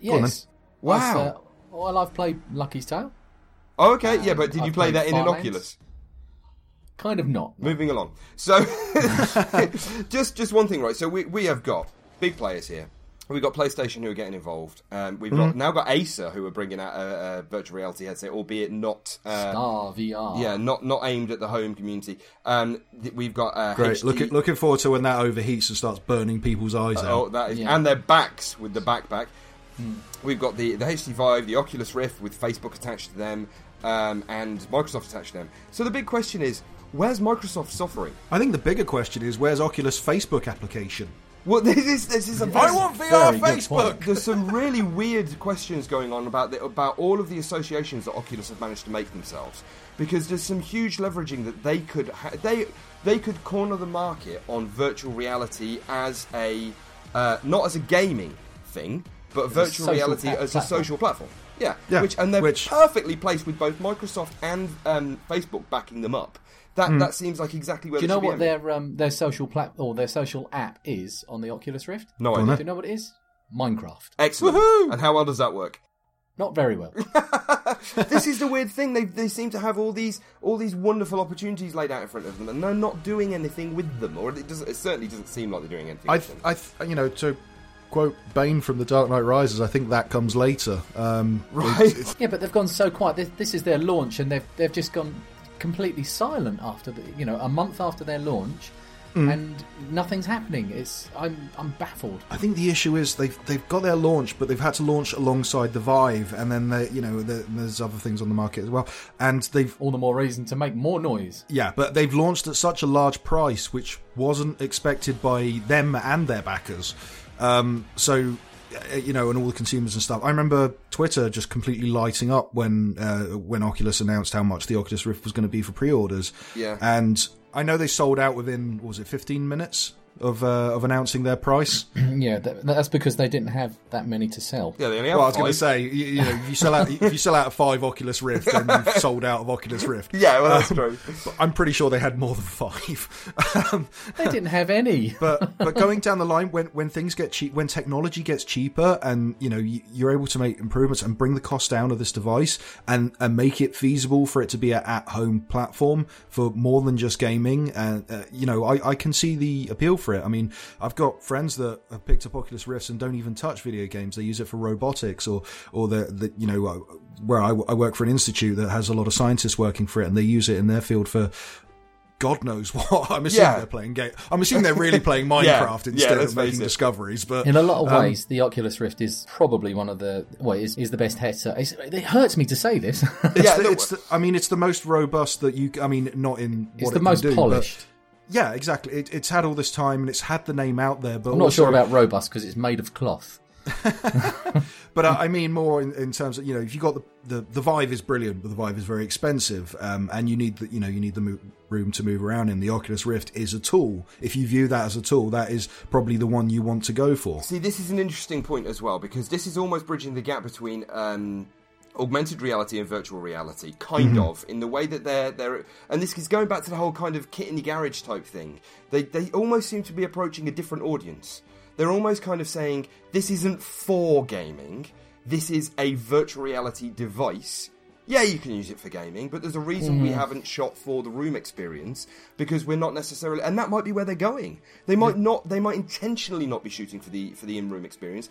Yes. Wow. I've, uh, well, I've played Lucky's Tale. Oh, okay, yeah, but did you I've play that in an Oculus? Kind of not. Moving along. So, just just one thing, right? So we we have got big players here. We've got PlayStation who are getting involved. Um, we've got, now got Acer who are bringing out a, a virtual reality headset, albeit not. Uh, Star VR. yeah, not not aimed at the home community. Um, th- we've got uh, great. HD Look, looking forward to when that overheats and starts burning people's eyes Oh, out. that is, Yeah. and their backs with the backpack. We've got the the HTC Vive, the Oculus Rift with Facebook attached to them, um, and Microsoft attached to them. So the big question is, where's Microsoft suffering? I think the bigger question is where's Oculus Facebook application? Well, this is this is a I want VR Very Facebook. There's some really weird questions going on about the, about all of the associations that Oculus have managed to make themselves, because there's some huge leveraging that they could ha- they they could corner the market on virtual reality as a uh, not as a gaming thing, but virtual reality pla- as a social platform. Yeah, Yeah, which and they're which- perfectly placed with both Microsoft and um, Facebook backing them up. That Hmm. that seems like exactly where. Do you know what their um, their social plat or their social app is on the Oculus Rift? No on idea. Do you know what it is? Minecraft. Excellent. Woohoo! And how well does that work? Not very well. this is the weird thing. They they seem to have all these all these wonderful opportunities laid out in front of them, and they're not doing anything with them, or it doesn't. It certainly doesn't seem like they're doing anything. I, with them. I, th- you know, to quote Bane from The Dark Knight Rises, I think that comes later. Um, right. yeah, but they've gone so quiet. This, this is their launch, and they've they've just gone completely silent after the you know a month after their launch, Mm. and nothing's happening. It's I'm I'm baffled. I think the issue is they've they've got their launch, but they've had to launch alongside the Vive, and then they, you know there- there's other things on the market as well, and they've All the more reason to make more noise. yeah, but they've launched at such a large price, which wasn't expected by them and their backers. Um, so you know, and all the consumers and stuff. I remember Twitter just completely lighting up when uh, when Oculus announced how much the Oculus Rift was going to be for pre-orders. Yeah. and I know they sold out within was it 15 minutes of uh, of announcing their price. Yeah, that, that's because they didn't have that many to sell. Yeah, they only have Well, I was going to say, you, you know, if you sell out if you sell out of five Oculus Rift, then you've sold out of Oculus Rift. Yeah, well, that's Um, true. but I'm pretty sure they had more than five. um, They didn't have any. but but going down the line, when when things get cheap, when technology gets cheaper, and you know you, you're able to make improvements and bring the cost down of this device, and and make it feasible for it to be an at home platform for more than just gaming, and uh, you know I I can see the appeal for it. I mean, I've got friends that have picked up Oculus Rifts and don't even touch video games; they use it for robotics or or the the you know. uh, Where I, I work for an institute that has a lot of scientists working for it, and they use it in their field for God knows what. I'm assuming Yeah. they're playing game. I'm assuming they're really playing Minecraft Yeah, instead let's of making it. discoveries. But In a lot of um, ways, the Oculus Rift is probably one of the well, is, is the best headset. It's, it hurts me to say this. it's, Yeah, the, it's the, I mean, it's the most robust that you. I mean, not in what it's it the can most do, but- polished. Yeah, exactly. It, it's had all this time and it's had the name out there. But I'm not also- sure about robust because it's made of cloth. But I I mean more in, in terms of you know if you got the, the the Vive is brilliant, but the Vive is very expensive, um, and you need the you know you need the mo- room to move around in. The Oculus Rift is a tool. If you view that as a tool, that is probably the one you want to go for. See, this is an interesting point as well because this is almost bridging the gap between um, augmented reality and virtual reality, kind mm-hmm. of, in the way that they're they're. And this is going back to the whole kind of kit in the garage type thing. They they almost seem to be approaching a different audience. They're almost kind of saying this isn't for gaming. This is a virtual reality device. Yeah, you can use it for gaming, but there's a reason we mm. haven't shot for the room experience because we're not necessarily, and that might be where they're going. They might not, they might intentionally not be shooting for the for the in-room experience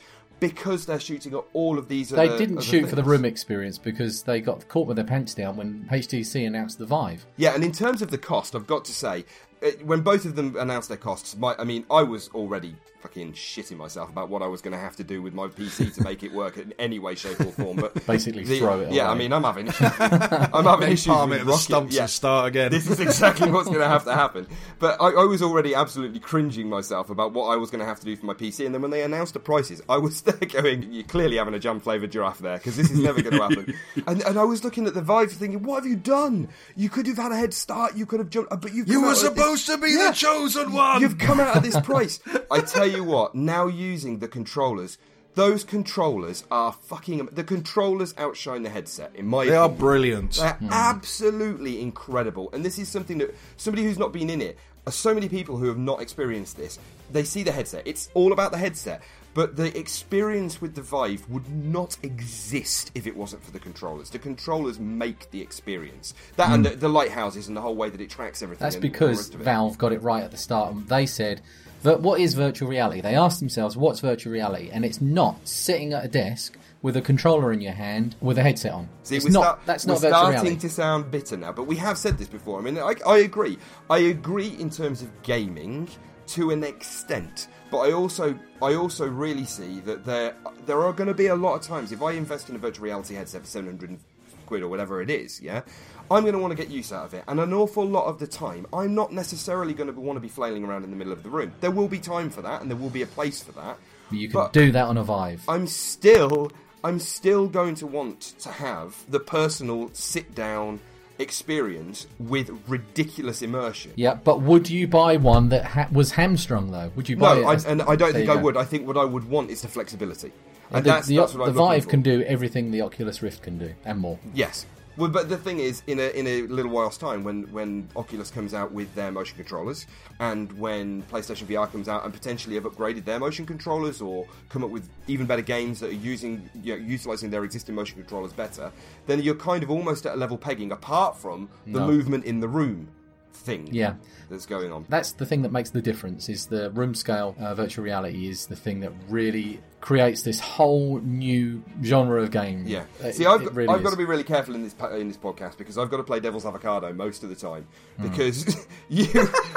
because they're shooting at all of these. They other- didn't other shoot for the room experience because they got caught with their pants down when HTC announced the Vive. Yeah, and in terms of the cost, I've got to say, it, when both of them announced their costs, my, I mean, I was already fucking shitting myself about what I was going to have to do with my PC to make it work in any way, shape, or form. But Basically the- throw it Yeah, I mean, I'm having issues. I'm having issues Palm with it the stumps yeah. and start again. This is exactly what's going to have to happen. But I, I was already absolutely cringing myself about what I was going to have to do for my PC. And then when they announced the prices, I was there going, "You're clearly having a jam flavoured giraffe there because this is never going to happen." and, and I was looking at the Vive, thinking, "What have you done? You could have had a head start. You could have jumped, but you've you were out at this- supposed to be Yeah. the chosen one. You've come out at this price. I tell you what, now using the controllers, Those controllers are fucking. The controllers outshine the headset, in my They are brilliant. They're absolutely incredible. And this is something that somebody who's not been in it, so many people who have not experienced this, they see the headset. It's all about the headset. But the experience with the Vive would not exist if it wasn't for the controllers. The controllers make the experience. That and hmm. the, the lighthouses and the whole way that it tracks everything. That's and all the because rest of it. Valve got it right at the start. And they said, "But what is virtual reality?" They ask themselves, "What's virtual reality?" And it's not sitting at a desk with a controller in your hand with a headset on. See, it's we're not. start- that's we're virtual starting reality. to sound bitter now, but we have said this before. I mean, I, I agree. I agree in terms of gaming to an extent, but I also, I also really see that there, there are going to be a lot of times if I invest in a virtual reality headset for seven hundred quid or whatever it is, yeah, I'm going to want to get use out of it, and an awful lot of the time, I'm not necessarily going to want to be flailing around in the middle of the room. There will be time for that, and there will be a place for that. You can do that on a Vive. I'm still I'm still going to want to have the personal sit down experience with ridiculous immersion. yeah, but would you buy one that ha- was hamstrung though? Would you buy No, it? I, as- and I don't think I go. would. I think what I would want is the flexibility. And the, that's, the, that's what the Vive for. can do everything the Oculus Rift can do and more. Yes. Well, but the thing is, in a in a little while's time, when when Oculus comes out with their motion controllers, and when PlayStation VR comes out and potentially have upgraded their motion controllers or come up with even better games that are using you know, utilizing their existing motion controllers better, then you're kind of almost at a level pegging, apart from the No. movement in the room thing. Yeah. that's going on. That's the thing that makes the difference. Is the room scale uh, virtual reality is the thing that really creates this whole new genre of game. Yeah. It- See, I've, got, really I've got to be really careful in this in this podcast because I've got to play devil's avocado most of the time Hmm. because you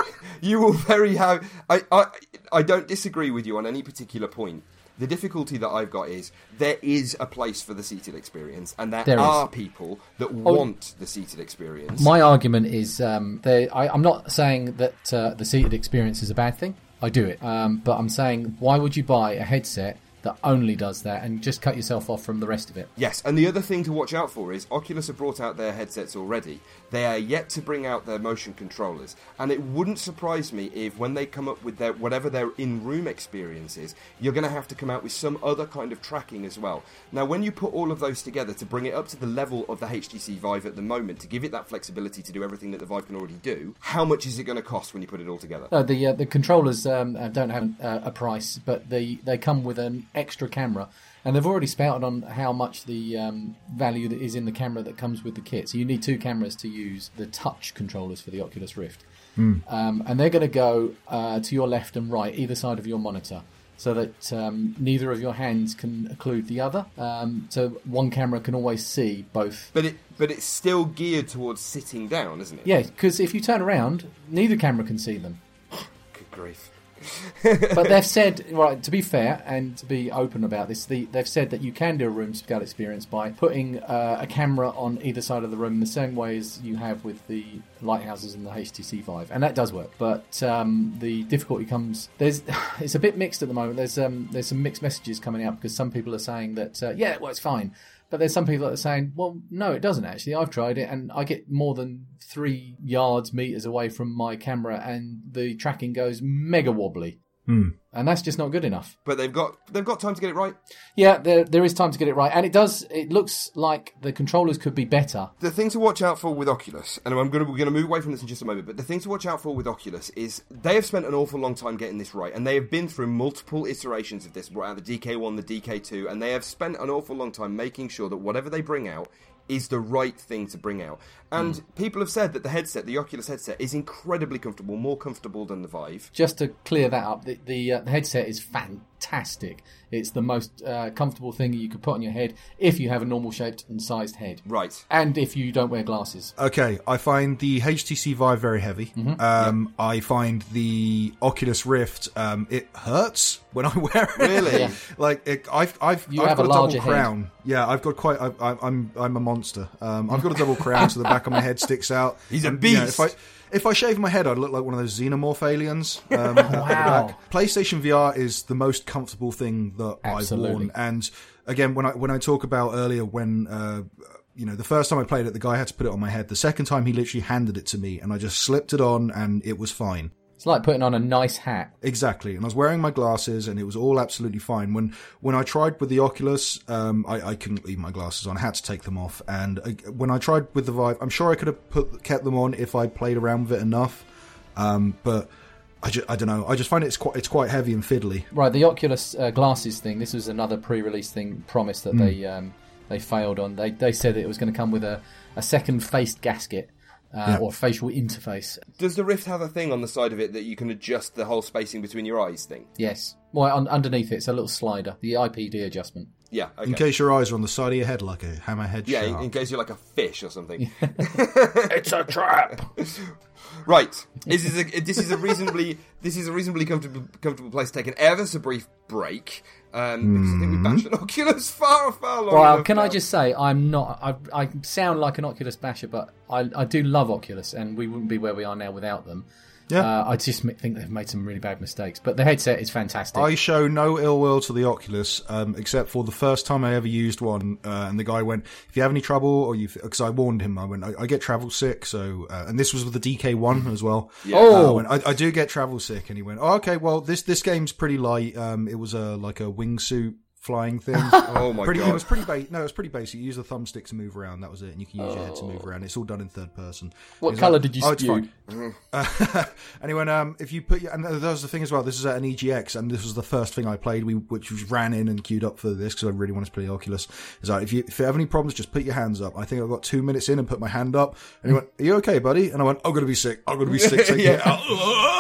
you will very have I, I I don't disagree with you on any particular point. The difficulty that I've got is there is a place for the seated experience, and there, There is. Oh. are people that want the seated experience. My argument is, um, they, I, I'm not saying that uh, the seated experience is a bad thing. I do it, um, but I'm saying, why would you buy a headset that only does that and just cut yourself off from the rest of it? Yes, and the other thing to watch out for is Oculus have brought out their headsets already. They are yet to bring out their motion controllers, and it wouldn't surprise me if when they come up with their whatever their in-room experience is, you're going to have to come out with some other kind of tracking as well. Now, when you put all of those together to bring it up to the level of the HTC Vive at the moment, to give it that flexibility to do everything that the Vive can already do, how much is it going to cost when you put it all together? Uh, the uh, the controllers um, uh, don't have uh, a price, but they they come with an extra camera, and they've already spouted on how much the um, value that is in the camera that comes with the kit. So you need two cameras to use the touch controllers for the Oculus Rift, um, and they're going to go uh, to your left and right, either side of your monitor. So that um, neither of your hands can occlude the other. Um, so one camera can always see both But it but it's still geared towards sitting down, isn't it? Yeah, because if you turn around, neither camera can see them. Good grief. But they've said, right, to be fair and to be open about this, the, they've said that you can do a room scale experience by putting uh, a camera on either side of the room in the same way as you have with the lighthouses and the HTC Vive, and that does work. But um, the difficulty comes there's it's a bit mixed at the moment. There's um, there's some mixed messages coming out because some people are saying that uh, yeah, it works fine. But there's some people that are saying, well, no, it doesn't actually. I've tried it and I get more than three yards, meters away from my camera and the tracking goes mega wobbly. Hmm. And that's just not good enough. But they've got they've got time to get it right. Yeah, there, there is time to get it right. And it does, it looks like the controllers could be better. The thing to watch out for with Oculus, and I'm going to we're going to move away from this in just a moment, but the thing to watch out for with Oculus is they have spent an awful long time getting this right, and they have been through multiple iterations of this. Brought out the DK1, the DK2, and they have spent an awful long time making sure that whatever they bring out is the right thing to bring out. And people have said that the headset, the Oculus headset, is incredibly comfortable, more comfortable than the Vive. Just to clear that up, the, the, uh, the headset is fantastic. It's the most uh, comfortable thing you could put on your head if you have a normal shaped and sized head. Right. And if you don't wear glasses. Okay, I find the HTC Vive very heavy. Mm-hmm. Um, I find the Oculus Rift um, it hurts when I wear it. Really? Yeah. Like it, I've I've, You I've have got a a, double larger head. crown. Yeah, I've got quite. I, I, I'm I'm a monster. Um, I've got a double crown, so the back of my head sticks out. He's a And, you know, beast. If I if I shave my head, I'd look like one of those xenomorph aliens. Um, Wow. PlayStation VR is the most comfortable thing that I've worn, and again, when I when I talk about earlier when. Uh, you know, the first time I played it, the guy had to put it on my head. The second time, he literally handed it to me, and I just slipped it on, and it was fine. It's like putting on a nice hat. Exactly, and I was wearing my glasses, and it was all absolutely fine. When when I tried with the Oculus, um, I, I couldn't leave my glasses on. I had to take them off. And uh, when I tried with the Vive, I'm sure I could have put kept them on if I played around with it enough. Um, but I, ju- I don't know. I just find it's quite it's quite heavy and fiddly. Right, the Oculus uh, glasses thing. This was another pre-release thing promise that they um, they failed on. They they said it was going to come with a, a second faced gasket uh, or facial interface. Does the Rift have a thing on the side of it that you can adjust the whole spacing between your eyes thing? Yes. Well, un- underneath it's a little slider, the IPD adjustment. Yeah, okay. In case your eyes are on the side of your head like a hammerhead yeah, in, shark. in case you're like a fish or something. It's a trap. Right. This is a this is a reasonably this is a reasonably comfortable comfortable place to take an ever so brief break. Um, because I think we bashed an Oculus far far long. Well, enough can I just say I'm not. I, I sound like an Oculus basher, but I, I do love Oculus, and we wouldn't be where we are now without them. Yeah. Uh, I just think they've made some really bad mistakes, but the headset is fantastic. I show no ill will to the Oculus, um, except for the first time I ever used one, uh, and the guy went, "If you have any trouble, or you," because I warned him, I went, "I, I get travel sick," so, uh, and this was with the DK one as well. Oh. Uh, I, went, I, I do get travel sick, and he went, "Oh, okay, well, this this game's pretty light. Um, it was a like a wingsuit flying thing. Oh my pretty, god. It was pretty ba- no, it was pretty basic. You use the thumbstick to move around. That was it, and you can use your head to move around. It's all done in third person. What colour like, did you oh, spew? fine. Uh, and he went, um, if you put your, and that was the thing as well. This is at an EGX, and this was the first thing I played. We which was ran in and queued up for this because I really wanted to play Oculus. Is like if you if you have any problems, just put your hands up. I think I got two minutes in and put my hand up, and he went, "Are you okay, buddy?" And I went, "I'm gonna be sick. I'm gonna be sick." Yeah.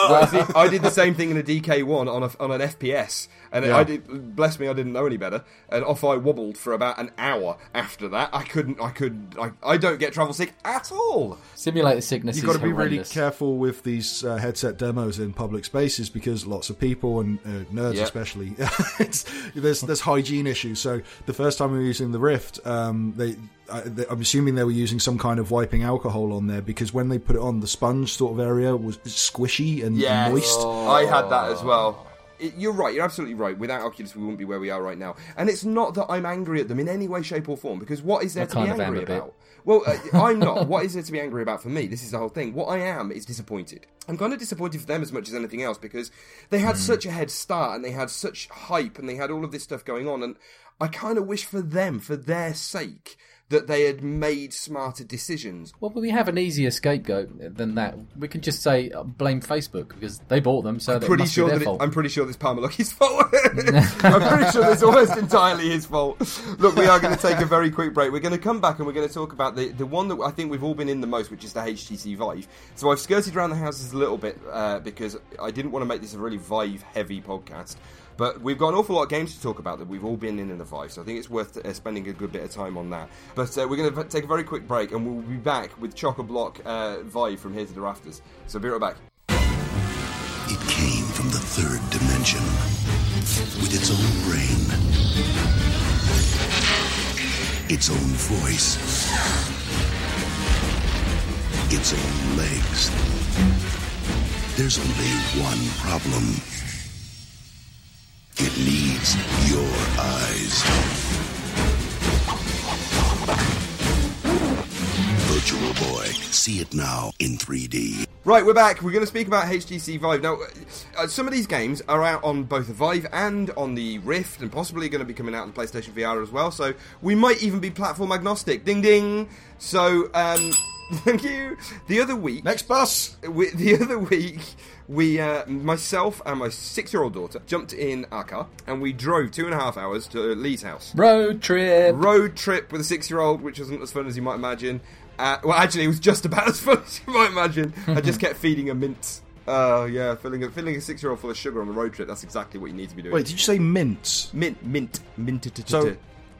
Well, see, I did the same thing in a DK1 on a, on an FPS, and Yeah. I did. Bless me, I didn't know any better, and off I wobbled for about an hour after that. I couldn't. I could. I, I don't get travel sick at all. Simulator sickness You've got to be really careful with these uh, headset demos in public spaces because lots of people and uh, nerds Yeah. especially, it's, there's there's hygiene issues. So the first time we were using the Rift, um, they, I, I'm assuming they were using some kind of wiping alcohol on there because when they put it on, the sponge sort of area was squishy and, and moist. I had that as well. It, you're right. You're absolutely right. Without Oculus, we wouldn't be where we are right now. And it's not that I'm angry at them in any way, shape, or form. Because what is there I to be kind of am angry about? Well, uh, I'm not. What is there to be angry about for me? This is the whole thing. What I am is disappointed. I'm kind of disappointed for them as much as anything else because they had such a head start and they had such hype and they had all of this stuff going on. And I kind of wish for them, for their sake, that they had made smarter decisions. Well, we have an easier scapegoat than that. We can just say uh, blame Facebook because they bought them, so that pretty must sure be that their it, fault. I'm pretty sure this Palmer Luckey's fault. I'm pretty sure it's almost entirely his fault. Look, we are going to take a very quick break. We're going to come back and we're going to talk about the, the one that I think we've all been in the most, which is the HTC Vive. So I've skirted around the houses a little bit uh, because I didn't want to make this a really Vive heavy podcast. But we've got an awful lot of games to talk about that we've all been in in the Vive, so I think it's worth uh, spending a good bit of time on that. But uh, we're going to take a very quick break, and we'll be back with Chock a Block uh, from here to the rafters. So be right back. It came from the third dimension with its own brain, its own voice, its own legs. There's only one problem. It needs your eyes. Virtual Boy. See it now in 3D. Right, we're back. We're going to speak about HTC Vive. Now, uh, some of these games are out on both the Vive and on the Rift, and possibly going to be coming out on PlayStation VR as well, so we might even be platform agnostic. Ding ding! So, um, thank you. The other week. Next bus. we, the other week, we, uh, myself and my six year old daughter, jumped in our car and we drove two and a half hours to Lee's house Road trip. road trip with a six year old, which wasn't as fun as you might imagine. Uh, well, actually, it was just about as fun as you might imagine. I just kept feeding her mints. Oh, yeah, filling a, filling a six year old full of sugar on the road trip, that's exactly what you need to be doing. Wait, did you say mints? Mint, mint, mint. So,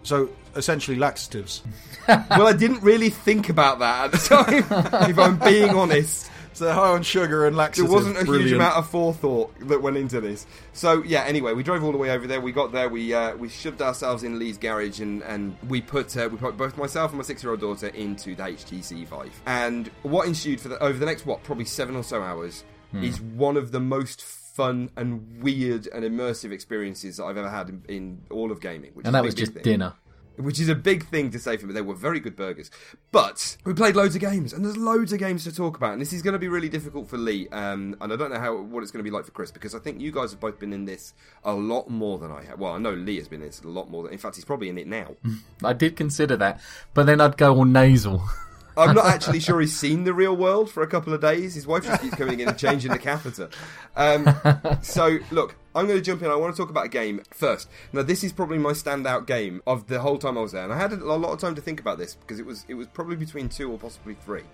so essentially laxatives. well, I didn't really think about that at the time, if I'm being honest. So high on sugar and laxatives. There wasn't a huge amount of forethought that went into this. So yeah. Anyway, we drove all the way over there. We got there. We uh, we shoved ourselves in Lee's garage and and we put uh, we put both myself and my six year old daughter into the HTC Vive. And what ensued for the, over the next what probably seven or so hours Hmm. is one of the most fun and weird and immersive experiences that I've ever had in, in all of gaming. Which and that big, was just thing. dinner. which is a big thing to say for me. They were very good burgers. But we played loads of games, and there's loads of games to talk about. And this is going to be really difficult for Lee, um, and I don't know how what it's going to be like for Chris because I think you guys have both been in this a lot more than I have. Well, I know Lee has been in this a lot more than. In fact, he's probably in it now. I did consider that, but then I'd go all nasal. I'm not actually sure he's seen the real world for a couple of days. His wife just keeps coming in and changing the catheter. Um, so, look, I'm going to jump in. I want to talk about a game first. Now, this is probably my standout game of the whole time I was there, and I had a lot of time to think about this because it was it was probably between two or possibly three.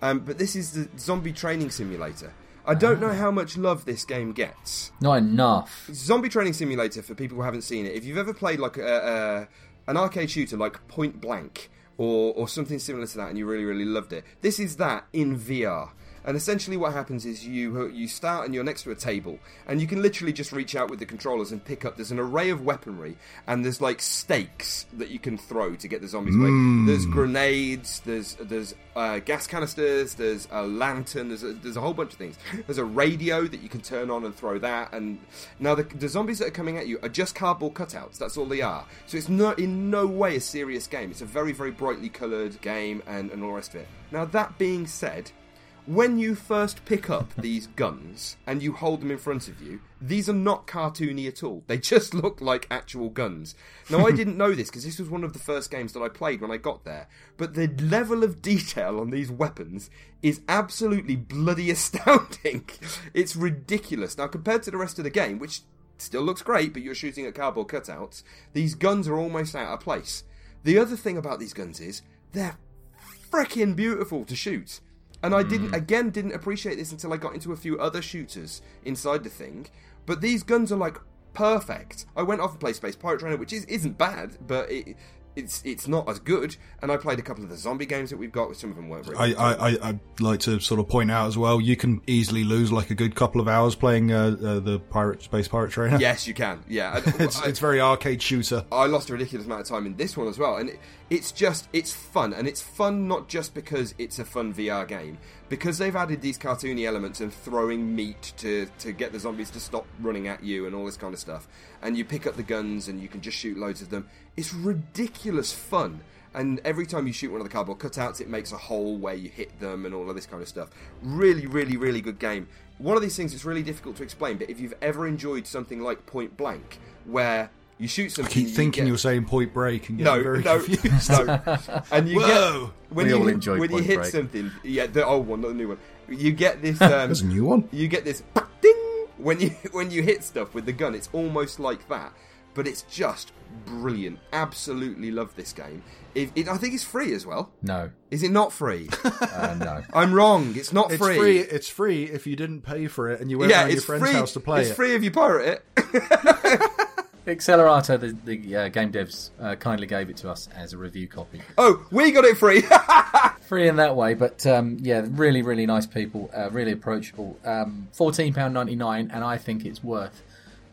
Um, but this is the Zombie Training Simulator. I don't know how much love this game gets. Not enough. Zombie Training Simulator, for people who haven't seen it, if you've ever played like a, a, an arcade shooter like Point Blank or, or something similar to that and you really, really loved it, this is that in VR. And essentially, what happens is you you start and you're next to a table, and you can literally just reach out with the controllers and pick up. There's an array of weaponry, and there's like stakes that you can throw to get the zombies away. There's grenades, there's there's uh, gas canisters, there's a lantern, there's a, there's a whole bunch of things. There's a radio that you can turn on and throw that. And now the, the zombies that are coming at you are just cardboard cutouts. That's all they are. So it's not in no way a serious game. It's a very very brightly coloured game and, and all the rest of it. Now that being said when you first pick up these guns and you hold them in front of you, these are not cartoony at all. They just look like actual guns. Now, I didn't know this because this was one of the first games that I played when I got there, but the level of detail on these weapons is absolutely bloody astounding. It's ridiculous. Now, compared to the rest of the game, which still looks great, but you're shooting at cardboard cutouts, these guns are almost out of place. The other thing about these guns is they're freaking beautiful to shoot. And I didn't, mm. again, didn't appreciate this until I got into a few other shooters inside the thing. But these guns are like perfect. I went off and played Space Pirate Trainer, which is, isn't bad, but it, it's it's not as good. And I played a couple of the zombie games that we've got, some of them weren't very I, good. I, I, I'd like to sort of point out as well, you can easily lose like a good couple of hours playing uh, uh, the Pirate Space Pirate Trainer. Yes, you can. Yeah, it's, I- it's very arcade shooter. I lost a ridiculous amount of time in this one as well, and it, it's just it's fun, and it's fun not just because it's a fun VR game, because they've added these cartoony elements and throwing meat to to get the zombies to stop running at you and all this kind of stuff, and you pick up the guns and you can just shoot loads of them. It's ridiculous fun. And every time you shoot one of the cardboard cutouts, it makes a hole where you hit them and all of this kind of stuff. Really, really, really good game. One of these things that's really difficult to explain, but if you've ever enjoyed something like Point Blank, where you shoot I something, keep you thinking get- you're saying Point Break and no, very no, confused. no. And you Whoa! get when We you hit- when you hit Break. something. Yeah, the old one, not the new one. You get this. Um, There's a new one. You get this ding when you when you hit stuff with the gun. It's almost like that, but it's just brilliant. Absolutely love this game. It, it, I think it's free as well. No, Is it not free? uh, no. I'm wrong. It's not It's free. free. It's free if you didn't pay for it and you went Yeah, around your friend's free. house to play it's it. free if you pirate it. Acceleroto, the, the uh, game devs, uh, kindly gave it to us as a review copy. oh, we got it free. Free in that way, but um, yeah, really, really nice people, uh, really approachable. Um, £14.99, and I think it's worth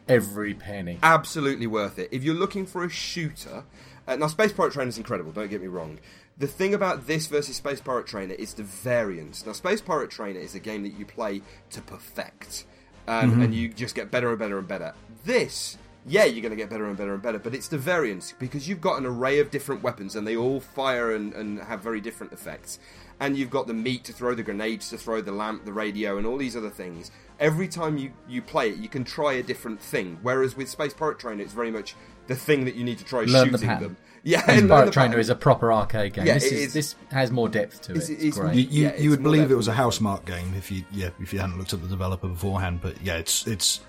every penny. absolutely worth it. If you're looking for a shooter, uh, now Space Pirate Trainer is incredible. Don't get me wrong. The thing about this versus Space Pirate Trainer is the variance. Now, Space Pirate Trainer is a game that you play to perfect, um, and you just get better and better and better. This. Yeah, you're going to get better and better and better, but it's the variance because you've got an array of different weapons and they all fire and, and have very different effects. And you've got the meat to throw, the grenades to throw, the lamp, the radio, and all these other things. Every time you, you play it, you can try a different thing. Whereas with Space Pirate Trainer, it's very much the thing that you need to try Learn shooting pattern. them. Yeah, Space Pirate the Trainer pattern. is a proper arcade game. Yeah, this, it is, is. this has more depth to it. It's- It's, it's great. You, you, Yeah, it's you would believe that- it was a Housemarque game if you yeah if you hadn't looked at the developer beforehand. But yeah, it's it's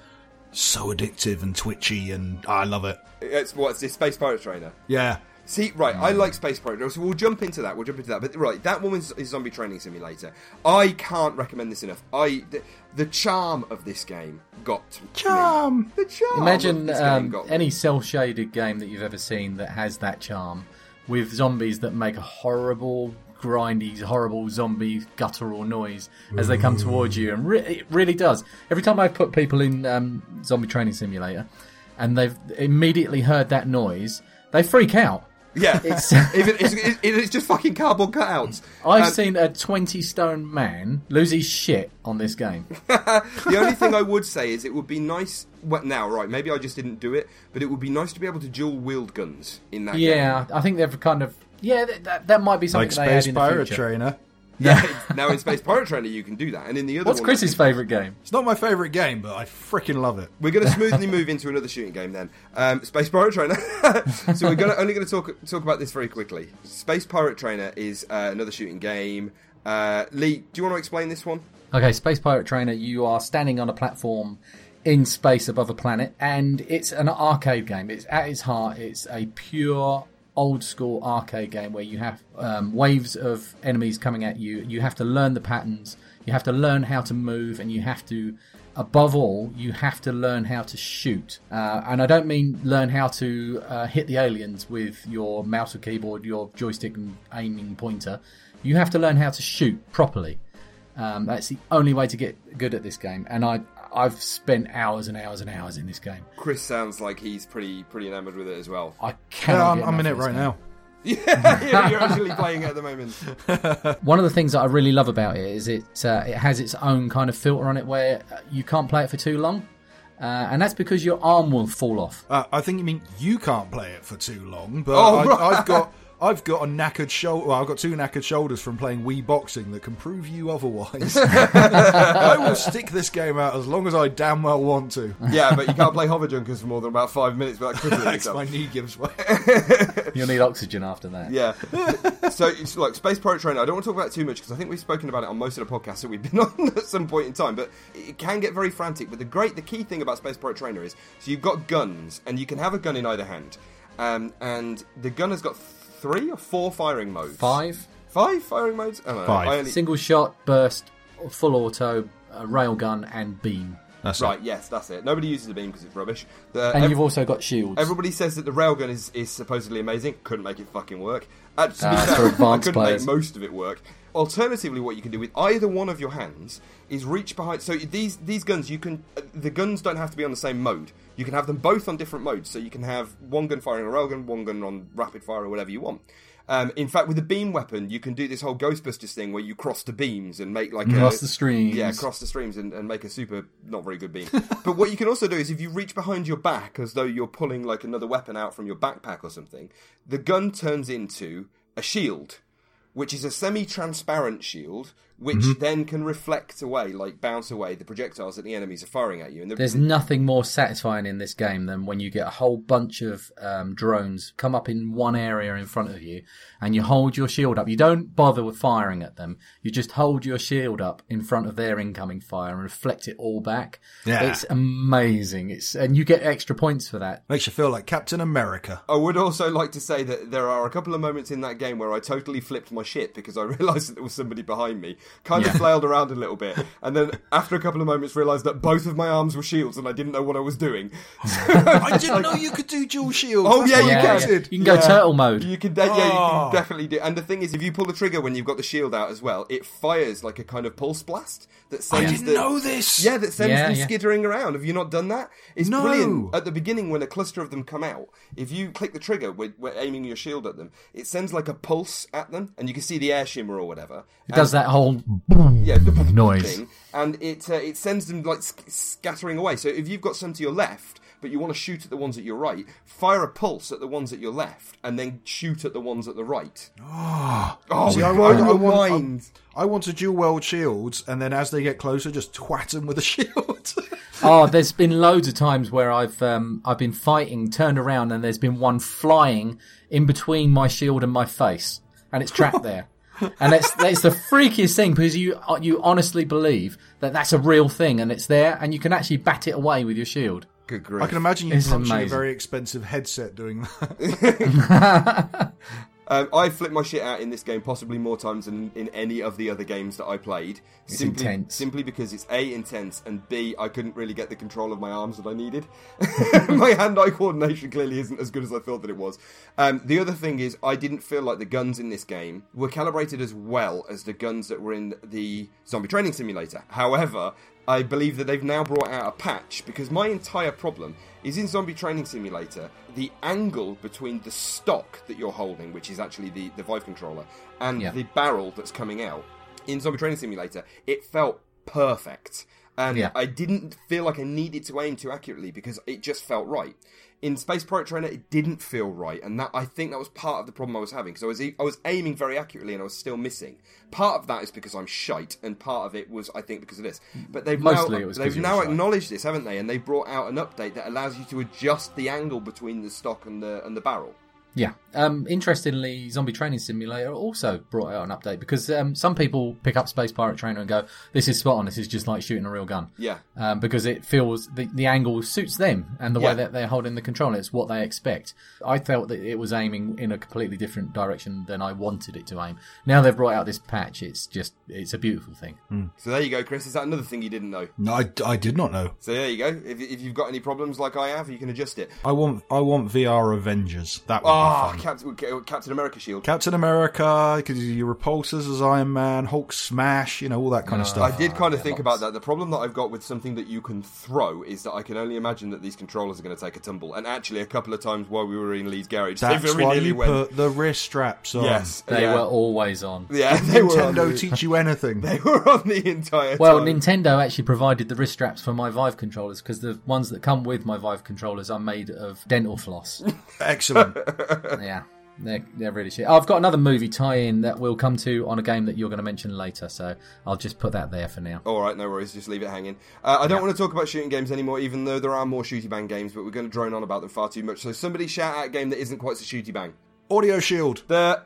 so addictive and twitchy, and I love it. It's what's this Space Pirate Trainer? Yeah, See, right. I like Space Pirate so we'll jump into that. We'll jump into that. But right, that woman's is, is Zombie Training Simulator. I can't recommend this enough. I the, the charm of this game got to me. Charm. The charm. Imagine of this game um, got any cel shaded game that you've ever seen that has that charm with zombies that make a horrible, grindy, horrible zombie guttural noise as they come towards you. And re- it really does. Every time I've put people in um, Zombie Training Simulator and they've immediately heard that noise, they freak out. Yeah, It's- Even, it's, it, it's just fucking cardboard cutouts. I've And seen a 20 stone man lose his shit on this game. the only thing I would say is it would be nice. Well, now, right? Maybe I just didn't do it, but it would be nice to be able to dual wield guns in that. game. Yeah, I think they've kind of. Yeah, that, that, that might be something like they Space in the Pirate. Trainer. Yeah. now in Space Pirate Trainer, you can do that, and in the other What's one, Chris's favourite game? It's not my favourite game, but I freaking love it. We're going to smoothly move into another shooting game then. Um, Space Pirate Trainer. so we're gonna, only going to talk talk about this very quickly. Space Pirate Trainer is uh, another shooting game. Uh, Lee, do you want to explain this one? Okay, Space Pirate Trainer, you are standing on a platform in space above a planet, and it's an arcade game. It's at its heart, it's a pure old school arcade game where you have um, waves of enemies coming at you. You have to learn the patterns, you have to learn how to move, and you have to, above all, you have to learn how to shoot. Uh, and I don't mean learn how to uh, hit the aliens with your mouse or keyboard, your joystick and aiming pointer. You have to learn how to shoot properly. Um, that's the only way to get good at this game, and I I've spent hours and hours and hours in this game. Chris sounds like he's pretty pretty enamored with it as well. I cannot. Yeah, I'm, I'm in it right game. now. yeah, you're actually playing it at the moment. One of the things that I really love about it is it uh, it has its own kind of filter on it where uh, you can't play it for too long, uh, and that's because your arm will fall off. Uh, I think you mean you can't play it for too long, but Oh, I, right. I've got I've got a knackered shoulder. Well, I've got two knackered shoulders from playing Wii boxing that can prove you otherwise. I will stick this game out as long as I damn well want to. Yeah, but you can't play Hover Junkers for more than about five minutes without crippling Next, yourself. my knee gives way. You'll need oxygen after that. Yeah. so, it's like Space Pirate Trainer. I don't want to talk about it too much because I think we've spoken about it on most of the podcasts that we've been on at some point in time. But it can get very frantic. But the great, the key thing about Space Pirate Trainer is so you've got guns, and you can have a gun in either hand, um, and the gun has got three or four firing modes. Five Five firing modes. I don't. Five. I only- single shot, burst, full auto, uh, railgun, and beam. That's Right. it. Yes, that's it. Nobody uses the beam because it's rubbish. The, And ev- you've also got shields. Everybody says that the railgun is, is supposedly amazing. Couldn't make it fucking work. Uh, Ah, fair, for advanced I couldn't players. make most of it work. Alternatively, what you can do with either one of your hands is reach behind. So these these guns, you can uh, the guns don't have to be on the same mode. You can have them both on different modes. So you can have one gun firing a railgun, one gun on rapid fire or whatever you want. Um, in fact, with the beam weapon, you can do this whole Ghostbusters thing where you cross the beams and make like Cross a, the streams. Yeah, cross the streams and, and make a super not very good beam. but what you can also do is if you reach behind your back as though you're pulling like another weapon out from your backpack or something, the gun turns into a shield, which is a semi-transparent shield, which Mm-hmm. then can reflect away, like bounce away the projectiles that the enemies are firing at you. And the, There's nothing more satisfying in this game than when you get a whole bunch of um, drones come up in one area in front of you and you hold your shield up. You don't bother with firing at them. You just hold your shield up in front of their incoming fire and reflect it all back. Yeah. It's amazing. It's and you get extra points for that. Makes you feel like Captain America. I would also like to say that there are a couple of moments in that game where I totally flipped my shit because I realised that there was somebody behind me, kind of flailed around a little bit, and then after a couple of moments realised that both of my arms were shields and I didn't know what I was doing. I didn't know you could do dual shields. Oh, That's yeah, you I Yeah, can. yeah. You can go Yeah. turtle mode. You can, de- yeah, you oh. Oh. definitely do. And the thing is, if you pull the trigger when you've got the shield out as well, it fires like a kind of pulse blast that sends. I sends didn't the, know this. Yeah, that sends Yeah, them yeah. skittering around. Have you not done that? It's No. brilliant. At the beginning, when a cluster of them come out, if you click the trigger we're aiming your shield at them, it sends like a pulse at them, and you can see the air shimmer or whatever. It does that whole boom yeah, the noise. thing, and it uh, it sends them like sc- scattering away. So if you've got some to your left, but you want to shoot at the ones at your right, fire a pulse at the ones at your left, and then shoot at the ones at the right. Oh, See, I, blow I, I want. I, I want to dual world shields, and then as they get closer, just twat them with a shield. Oh, there's been loads of times where I've um, I've been fighting, turned around, and there's been one flying in between my shield and my face, and it's trapped there. And it's it's the freakiest thing because you you honestly believe that that's a real thing, and it's there, and you can actually bat it away with your shield. Good grief. I can imagine you It's punching a very expensive headset doing that. Um, I flipped my shit out in this game possibly more times than in any of the other games that I played. It's simply, intense. Simply because it's A, intense, and B, I couldn't really get the control of my arms that I needed. my hand-eye coordination clearly isn't as good as I thought that it was. Um, the other thing is, I didn't feel like the guns in this game were calibrated as well as the guns that were in the Zombie Training Simulator. However, I believe that they've now brought out a patch because my entire problem is in Zombie Training Simulator, the angle between the stock that you're holding, which is actually the, the Vive controller, and Yeah. the barrel that's coming out in Zombie Training Simulator, it felt perfect. And Yeah. I didn't feel like I needed to aim too accurately because it just felt right. In Space Pirate Trainer, it didn't feel right, and that I think that was part of the problem I was having because I was I was aiming very accurately and I was still missing. Part of that is because I'm shite, and part of it was I think because of this. But they've Mostly now it was 'cause they've now acknowledged this, haven't they? And they brought out an update that allows you to adjust the angle between the stock and the and the barrel. Yeah. Um, interestingly, Zombie Training Simulator also brought out an update because um, some people pick up Space Pirate Trainer and go, "This is spot on. This is just like shooting a real gun." Yeah. Um, because it feels the, the angle suits them and the Yeah. way that they're holding the controller. It's what they expect. I felt that it was aiming in a completely different direction than I wanted it to aim. Now they've brought out this patch. It's just it's a beautiful thing. So there you go, Chris. Is that another thing you didn't know? No, I, I did not know. So there you go. If, if you've got any problems like I have, you can adjust it. I want I want VR Avengers. That would Ah, be ah, fun. Captain, Captain America shield. Captain America, you could do your repulsors as Iron Man, Hulk smash, you know, all that kind of stuff. I did ah, kind of think lots. about that. The problem that I've got with something that you can throw is that I can only imagine that these controllers are going to take a tumble. And actually, a couple of times while we were in Lee's garage, That's they very why nearly you went. put the wrist straps on. yes, They yeah. were always on. Yeah, they were, on Nintendo the, teach you anything. they were on the entire Well, time. Nintendo actually provided the wrist straps for my Vive controllers because the ones that come with my Vive controllers are made of dental floss. Excellent. yeah, they're, they're really shit. I've got another movie tie-in that we'll come to on a game that you're going to mention later, so I'll just put that there for now. All right, no worries. Just leave it hanging. Uh, I don't want to talk about shooting games anymore, even though there are more shooty bang games, but we're going to drone on about them far too much. So somebody shout out a game that isn't quite so shooty bang. Audioshield. The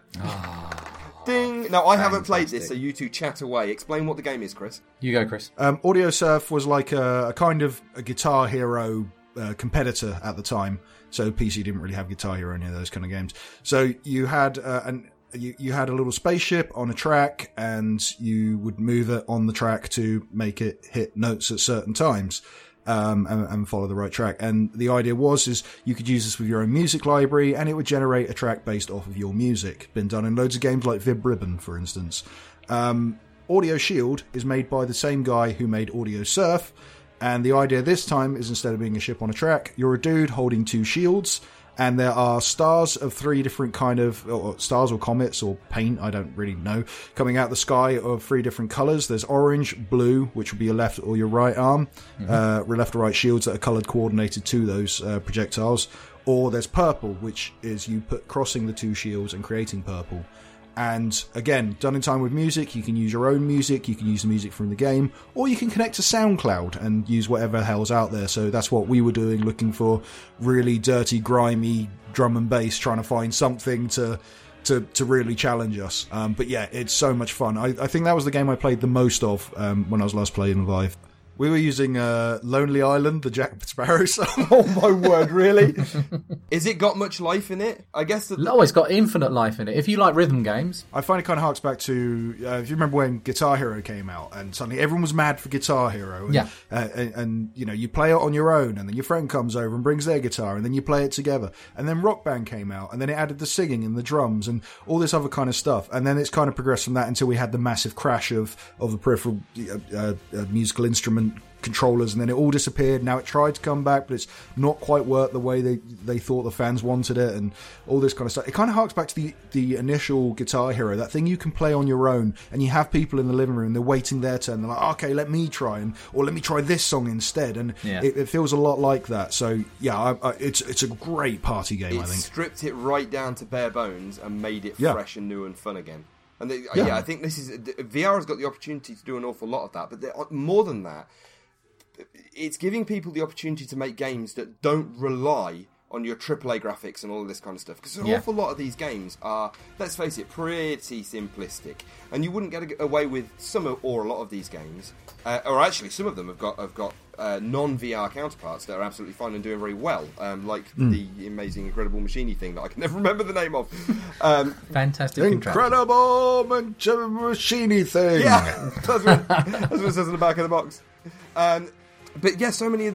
ding. Now I haven't played this, so you two chat away. Explain what the game is, Chris. You go, Chris. Um, Audiosurf was like a, a kind of a Guitar Hero uh, competitor at the time. So PC didn't really have Guitar Hero or any of those kind of games. So you had uh, an you, you had a little spaceship on a track, and you would move it on the track to make it hit notes at certain times. Um, and, and follow the right track. And the idea was is you could use this with your own music library, and it would generate a track based off of your music. Been done in loads of games like Vib Ribbon, for instance. Um, Audioshield is made by the same guy who made Audiosurf, and the idea this time is instead of being a ship on a track, you're a dude holding two shields, and there are stars of three different kind of or stars or comets or paint, I don't really know, coming out the sky of three different colors. There's orange, blue, which would be your left or your right arm, uh, left or right shields that are colored coordinated to those uh, projectiles. Or there's purple, which is you put crossing the two shields and creating purple. And again, done in time with music, you can use your own music, you can use the music from the game, or you can connect to SoundCloud and use whatever the hell's out there. So that's what we were doing, looking for really dirty, grimy drum and bass, trying to find something to to, to really challenge us. Um, but yeah, it's so much fun. I, I think that was the game I played the most of um, when I was last playing Vive. We were using uh, Lonely Island, the Jack Sparrow song. Oh my word, really? Is it got much life in it? I guess that. Oh, it's got infinite life in it. If you like rhythm games, I find it kind of harks back to uh, if you remember when Guitar Hero came out, and suddenly everyone was mad for Guitar Hero. And, Yeah. uh, and, and you know you play it on your own, and then your friend comes over and brings their guitar, and then you play it together. And then Rock Band came out, and then it added the singing and the drums and all this other kind of stuff. And then it's kind of progressed from that until we had the massive crash of of the peripheral uh, uh, uh, musical instrument controllers and then it all disappeared now it tried to come back but it's not quite worked the way they they thought the fans wanted it and all this kind of stuff it kind of harks back to the the initial guitar hero that thing you can play on your own and you have people in the living room they're waiting their turn they're like okay let me try and or let me try this song instead and Yeah. it, it feels a lot like that so yeah I, I, it's it's a great party game i think stripped it right down to bare bones and made it Yeah. fresh and new and fun again. And they, Yeah. yeah. I think this is VR has got the opportunity to do an awful lot of that. But more than that, it's giving people the opportunity to make games that don't rely on your AAA graphics and all of this kind of stuff. Because an Yeah. awful lot of these games are, let's face it, pretty simplistic, and you wouldn't get away with some or a lot of these games, uh, or actually some of them have got have got uh, non VR counterparts that are absolutely fine and doing very well, um, like the amazing, incredible machiney thing that I can never remember the name of. Um, fantastic. incredible machine thing yeah, that's what, that's what it says on the back of the box. Um, but yeah, so many of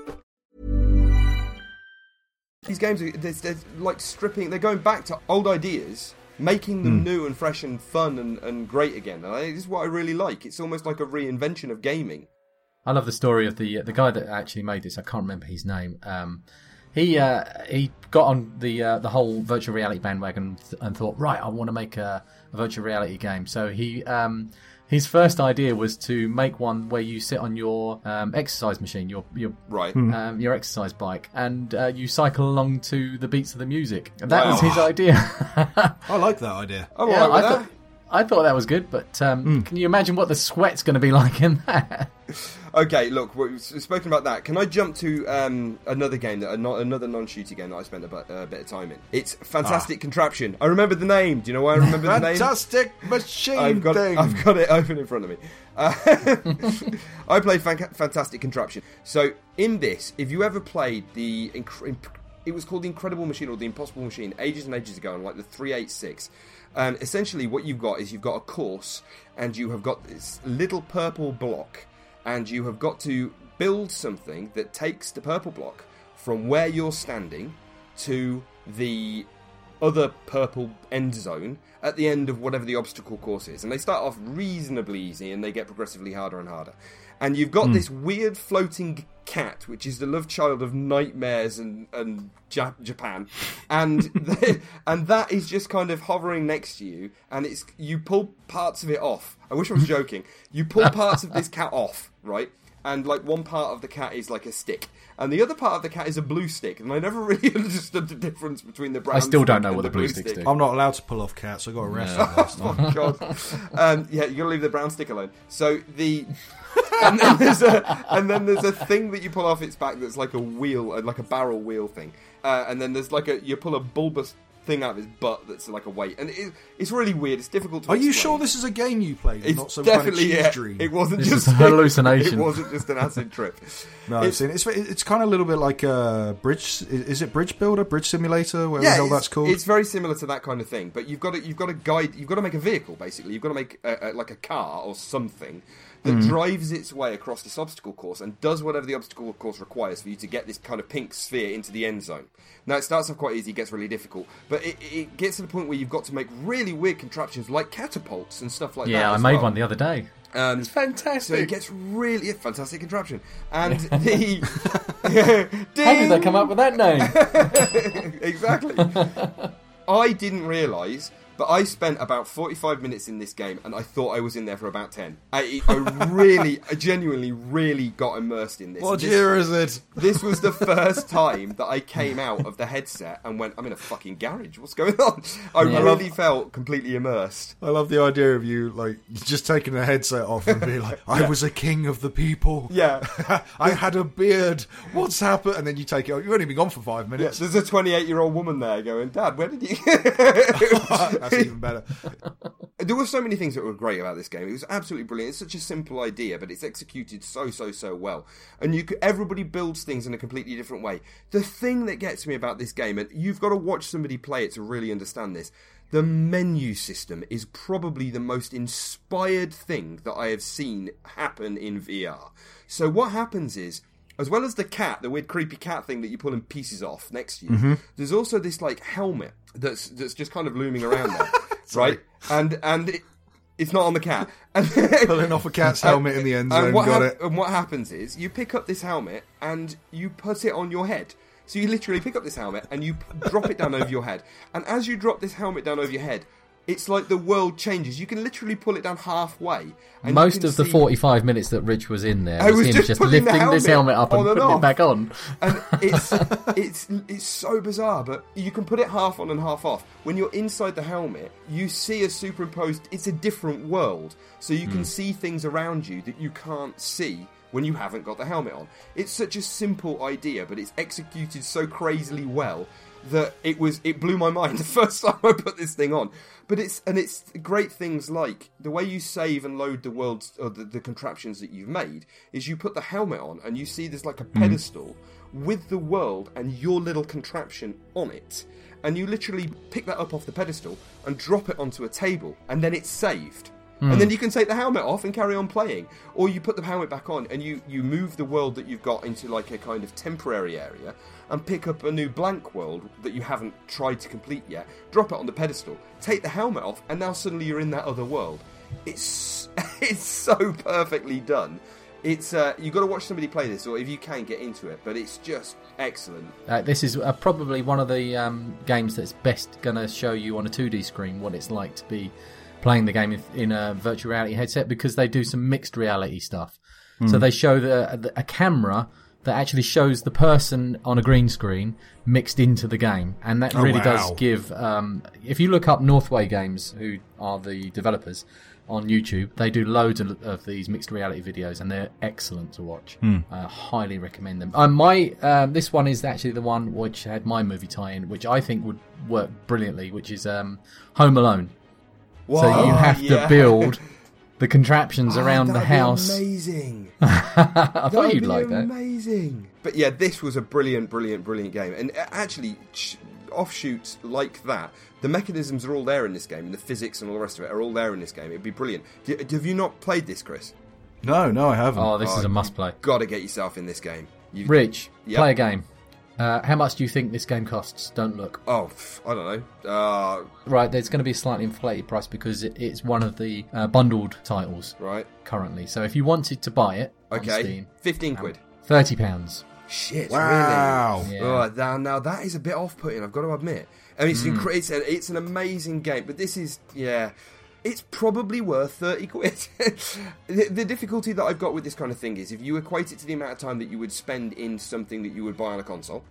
These games are they're, they're like stripping. They're going back to old ideas, making them new and fresh and fun and, and great again. And I, this is what I really like. It's almost like a reinvention of gaming. I love the story of the the guy that actually made this. I can't remember his name. Um, he uh, he got on the uh, the whole virtual reality bandwagon th- and thought, right, I want to make a, a virtual reality game. So he um, his first idea was to make one where you sit on your um, exercise machine, your your Right. um, your exercise bike, and uh, you cycle along to the beats of the music. And that was his idea. I like that idea. I'm Yeah, alright with I that. thought, I thought that was good, but um, can you imagine what the sweat's going to be like in that? Okay, look, we've spoken about that. Can I jump to um, another game that another non-shooter game that I spent a bit, a bit of time in? It's Fantastic Contraption. I remember the name. Do you know why I remember the name? Fantastic machine I've got, thing. I've got it open in front of me. Uh, I played Fan- Fantastic Contraption. So in this, if you ever played the, inc- inc- it was called the Incredible Machine or the Impossible Machine ages and ages ago, on like the three eight six. Um, essentially, what you've got is you've got a course, and you have got this little purple block, and you have got to build something that takes the purple block from where you're standing to the other purple end zone at the end of whatever the obstacle course is. And they start off reasonably easy and they get progressively harder and harder. And you've got hmm. this weird floating cat, which is the love child of nightmares and, and ja- Japan. And the, and that is just kind of hovering next to you. And it's you pull parts of it off. I wish I was joking. You pull parts of this cat off, right? and like one part of the cat is like a stick, and the other part of the cat is a blue stick. And I never really understood the difference between the brown. I still don't know and what the blue stick. sticks. I'm not allowed to pull off cats. I got arrested last Oh time. my god! um, yeah, you got to leave the brown stick alone. So the and then there's a and then there's a thing that you pull off its back that's like a wheel, uh, like a barrel wheel thing. Uh, and then there's like a you pull a bulbous thing out of its butt that's like a weight, and it, it's really weird. It's difficult to. Are you explain. sure this is a game you played, It's not some kind of definitely cheese yeah. dream? It wasn't This just a hallucination. It wasn't just an acid trip. No, I've seen. It's, it's kind of a little bit like a bridge. Is it Bridge Builder, Bridge Simulator, whatever the hell that's called? It's very similar to that kind of thing, but you've got to you've got to guide. You've got to make a vehicle basically. You've got to make a, a, like a car or something that Mm-hmm. drives its way across this obstacle course and does whatever the obstacle course requires for you to get this kind of pink sphere into the end zone. Now it starts off quite easy, it gets really difficult, but it, it gets to the point where you've got to make really weird contraptions like catapults and stuff like that. yeah, I as made well. one the other day. Um, fantastic. So it gets really a fantastic contraption, and the How did they come up with that name? exactly. I didn't realise, but I spent about 45 minutes in this game and I thought I was in there for about 10. I, I really, I genuinely, really got immersed in this. what This- year is it? This was the first time that I came out of the headset and went, I'm in a fucking garage. What's going on? I Yeah. really felt completely immersed. I love the idea of you like just taking the headset off and being like, "I was a king of the people. Yeah. I had a beard. What's happened?" And then you take it. off. You've only been gone for five Yeah, minutes. there's a 28 year old woman there going, Dad, where did you. That's even better. There were so many things that were great about this game. It was absolutely brilliant. It's such a simple idea, but it's executed so so so well. And you could, everybody builds things in a completely different way. The thing that gets me about this game, and you've got to watch somebody play it to really understand this. The menu system is probably the most inspired thing that I have seen happen in VR. So what happens is as well as the cat, the weird creepy cat thing that you pull in pieces off next to you, mm-hmm. there's also this like helmet that's that's just kind of looming around there, right? And and it, it's not on the cat. And Pulling off a cat's helmet in the end zone. and what Got hap- it. And what happens is you pick up this helmet and you put it on your head. So you literally pick up this helmet and you p- drop it down over your head. And as you drop this helmet down over your head, it's like the world changes. You can literally pull it down halfway. and Most of the see- 45 minutes that Rich was in there was, was him just just, lifting this helmet helmet up and putting off. it back on. and it's it's it's so bizarre but you can put it half on and half off when you're inside the helmet you see a superimposed it's a different world so you can hmm. see things around you that you can't see when you haven't got the helmet on it's such a simple idea but it's executed so crazily well that it was it blew my mind the first time I put this thing on. But it's and it's great things like the way you save and load the worlds or the, the contraptions that you've made is you put the helmet on and you see there's like a hmm. pedestal with the world and your little contraption on it. And you literally pick that up off the pedestal and drop it onto a table, and then it's saved. And then you can take the helmet off and carry on playing. Or you put the helmet back on and you, you move the world that you've got into like a kind of temporary area and pick up a new blank world that you haven't tried to complete yet, drop it on the pedestal, take the helmet off, and now suddenly you're in that other world. It's it's so perfectly done. It's uh, you got to watch somebody play this, or if you can get into it. But it's just excellent. Uh, this is uh, probably one of the um, games that's best going to show you on a 2D screen what it's like to be playing the game in, a virtual reality headset because they do some mixed reality stuff. So they show the, the, a camera that actually shows the person on a green screen mixed into the game, and that Oh, really does give. Um, if you look up Northway Games, who are the developers on YouTube, they do loads of, of these mixed reality videos, and they're excellent to watch. Uh, highly recommend them. Um, my um, this one is actually the one which had my movie tie-in, which I think would work brilliantly, which is um, Home Alone. So you have yeah. to build the contraptions Oh, around the that'd be house. Amazing. I That'd thought you'd be like that. Amazing. But yeah, this was a brilliant, brilliant, brilliant game. And uh, actually, offshoots like that, the mechanisms are all there in this game, and the physics and all the rest of it are all there in this game. It'd be brilliant. D- have you not played this, Chris? No, no, I haven't. Oh, this is a must play. Got to get yourself in this game. You, Rich, Yep. play a game. Uh, how much do you think this game costs? Don't look. Oh, I don't know. Uh, Right, there's going to be a slightly inflated price because it, it's one of the uh, bundled titles right. currently. So if you wanted to buy it on Okay. Steam, Fifteen quid. thirty pounds. Shit. Wow. Really? Yeah. Oh, now, now that is a bit off-putting. I've got to admit. I mean, it's, Hmm. incre- it's, an, it's an amazing game, but this is yeah. It's probably worth thirty quid. the, the difficulty that I've got with this kind of thing is if you equate it to the amount of time that you would spend in something that you would buy on a console.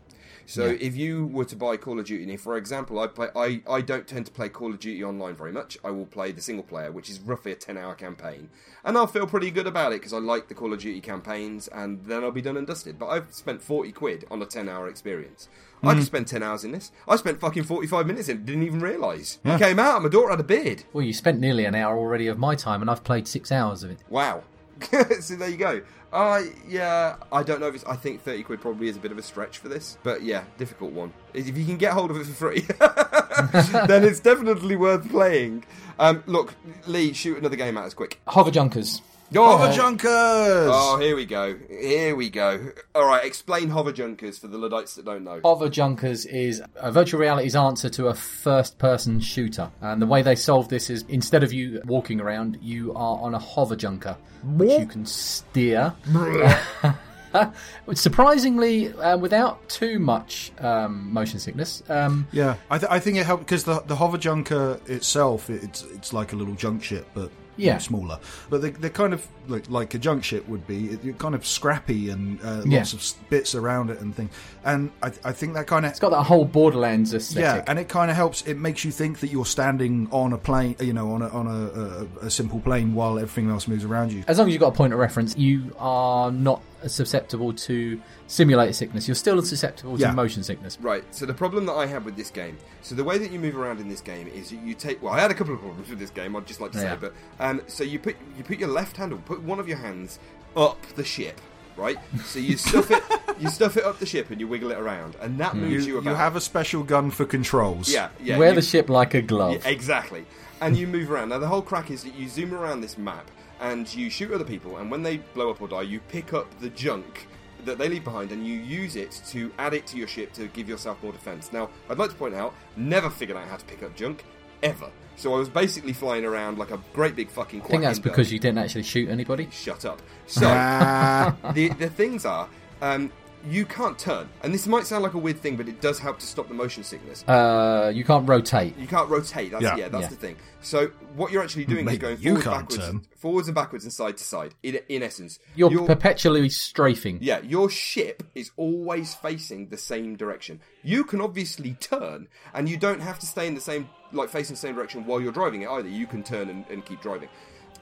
So if you were to buy Call of Duty, and if, for example, I play, I, I don't tend to play Call of Duty online very much. I will play the single player, which is roughly a ten-hour campaign, and I'll feel pretty good about it because I like the Call of Duty campaigns, and then I'll be done and dusted. But I've spent forty quid on a ten-hour experience. I hmm. could spend ten hours in this. I spent fucking forty-five minutes in, didn't even realise. i Came out, and my daughter had a beard. Well, you spent nearly an hour already of my time, and I've played six hours of it. Wow. so there you go. Uh, yeah, I don't know if it's. I think 30 quid probably is a bit of a stretch for this. But yeah, difficult one. If you can get hold of it for free, then it's definitely worth playing. Um, look, Lee, shoot another game at us quick. Hover Junkers. Oh, Hover Junkers! Oh, here we go. Here we go. All right, explain Hover Junkers for the Luddites that don't know. Hover Junkers is a virtual reality's answer to a first person shooter. And the way they solve this is instead of you walking around, you are on a hover junker, which you can steer. Surprisingly, uh, without too much um, motion sickness. Um, Yeah, I, th- I think it helped because the the hover junker itself, it- it's it's like a little junk ship, but you know, Yeah. smaller. But they, they're kind of like, like a junk ship would be. It, you're kind of scrappy and uh, Yeah. lots of bits around it and things. And I, I think that kind of it's got that whole Borderlands aesthetic. yeah, and it kind of helps. It makes you think that you're standing on a plane, you know, on a on a, a, a simple plane while everything else moves around you. as long as you've got a point of reference, you are not susceptible to simulated sickness. You're still susceptible to motion sickness. Right, so the problem that I had with this game, so the way that you move around in this game is you, you take. Well, I had a couple of problems with this game. I'd just like to Yeah. say, but um, so you put you put your left hand, or put one of your hands up the ship, right? So you stuff it, you stuff it up the ship, and you wiggle it around, and that Hmm. moves you, You, about. you have a special gun for controls. yeah, yeah. Wear you- the ship like a glove. yeah, exactly. And you move around. Now, the whole crack is that you zoom around this map and you shoot other people, and when they blow up or die, you pick up the junk that they leave behind and you use it to add it to your ship to give yourself more defense. Now, I'd like to point out, never figured out how to pick up junk, ever. So I was basically flying around like a great big fucking I think that's because duck. you didn't actually shoot anybody. Shut up. So, the, the things are, um, you can't turn. And this might sound like a weird thing, but it does help to stop the motion sickness. Uh, you can't rotate. You can't rotate. That's yeah, Yeah. that's Yeah. the thing. So what you're actually doing is going you forwards, can't backwards, turn. forwards and backwards and side to side. In in essence, You're Your- perpetually strafing. yeah, your ship is always facing the same direction. You can obviously turn, and you don't have to stay in the same like facing the same direction while you're driving it either. You can turn and, and keep driving.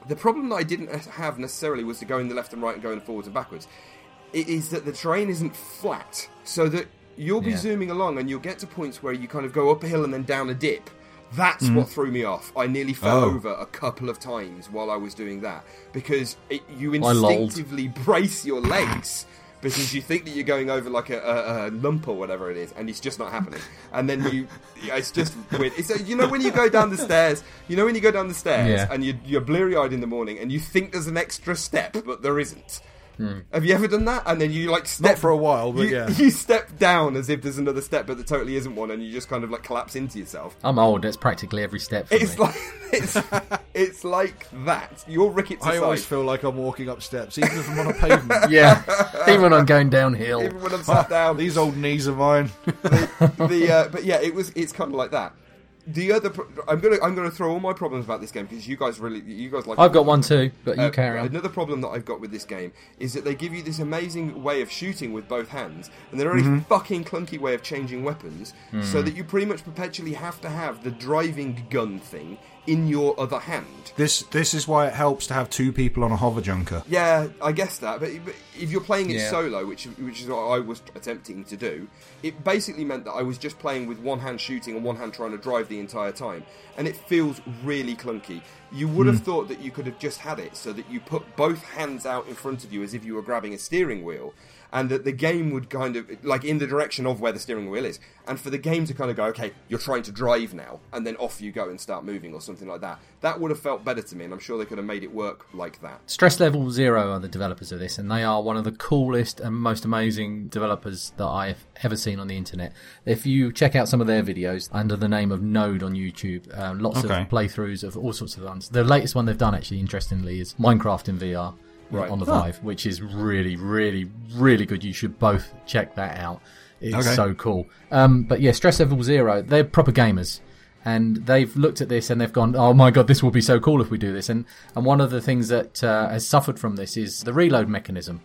The problem that I didn't have necessarily was to go in the left and right and going forwards and backwards. It is that the terrain isn't flat, so that you'll be Yeah. zooming along and you'll get to points where you kind of go up a hill and then down a dip. That's what threw me off. I nearly fell Oh. over a couple of times while I was doing that because it, you instinctively brace your legs because you think that you're going over like a, a, a lump or whatever it is, and it's just not happening. And then you, yeah, it's just weird. It's, uh, you know when you go down the stairs, you know when you go down the stairs Yeah. and you, you're bleary eyed in the morning and you think there's an extra step, but there isn't. Hmm. Have you ever done that? And then you like step for a while, but you, yeah. you step down as if there's another step, but there totally isn't one, and you just kind of like collapse into yourself. I'm old. That's practically every step. For It's me. like it's it's like that. Your rickets I always feel like I'm walking up steps, even if I'm on a pavement. yeah. Even when I'm going downhill. even when I'm sat down. These old knees of mine. the uh, but yeah, it was it's kind of like that. The other, pro- I'm gonna I'm gonna throw all my problems about this game because you guys really you guys like. I've got one too, but you Uh, carry on. Another problem that I've got with this game is that they give you this amazing way of shooting with both hands, and they're a Mm-hmm. fucking clunky way of changing weapons, Mm. so that you pretty much perpetually have to have the driving gun thing in your other hand. This this is why it helps to have two people on a hover junker. Yeah, I guess that. But, but if you're playing it Yeah. solo, which which is what I was attempting to do, it basically meant that I was just playing with one hand shooting and one hand trying to drive the entire time, and it feels really clunky. You would have hmm. thought that you could have just had it so that you put both hands out in front of you as if you were grabbing a steering wheel. And that the game would kind of like in the direction of where the steering wheel is, and for the game to kind of go, okay, you're trying to drive now, and then off you go and start moving or something like that. That would have felt better to me, and I'm sure they could have made it work like that. Stress Level Zero are the developers of this, and they are one of the coolest and most amazing developers that I've ever seen on the internet. If you check out some of their videos under the name of Node on YouTube, uh, lots Okay. of playthroughs of all sorts of ones. The latest one they've done, actually, interestingly, is Minecraft in VR Right. on the Oh. Vive, which is really, really, really good. You should both check that out. It's Okay. so cool. Um, but yeah, Stress Level Zero, they're proper gamers. And they've looked at this and they've gone, "Oh my god, this will be so cool if we do this." And and one of the things that uh, has suffered from this is the reload mechanism.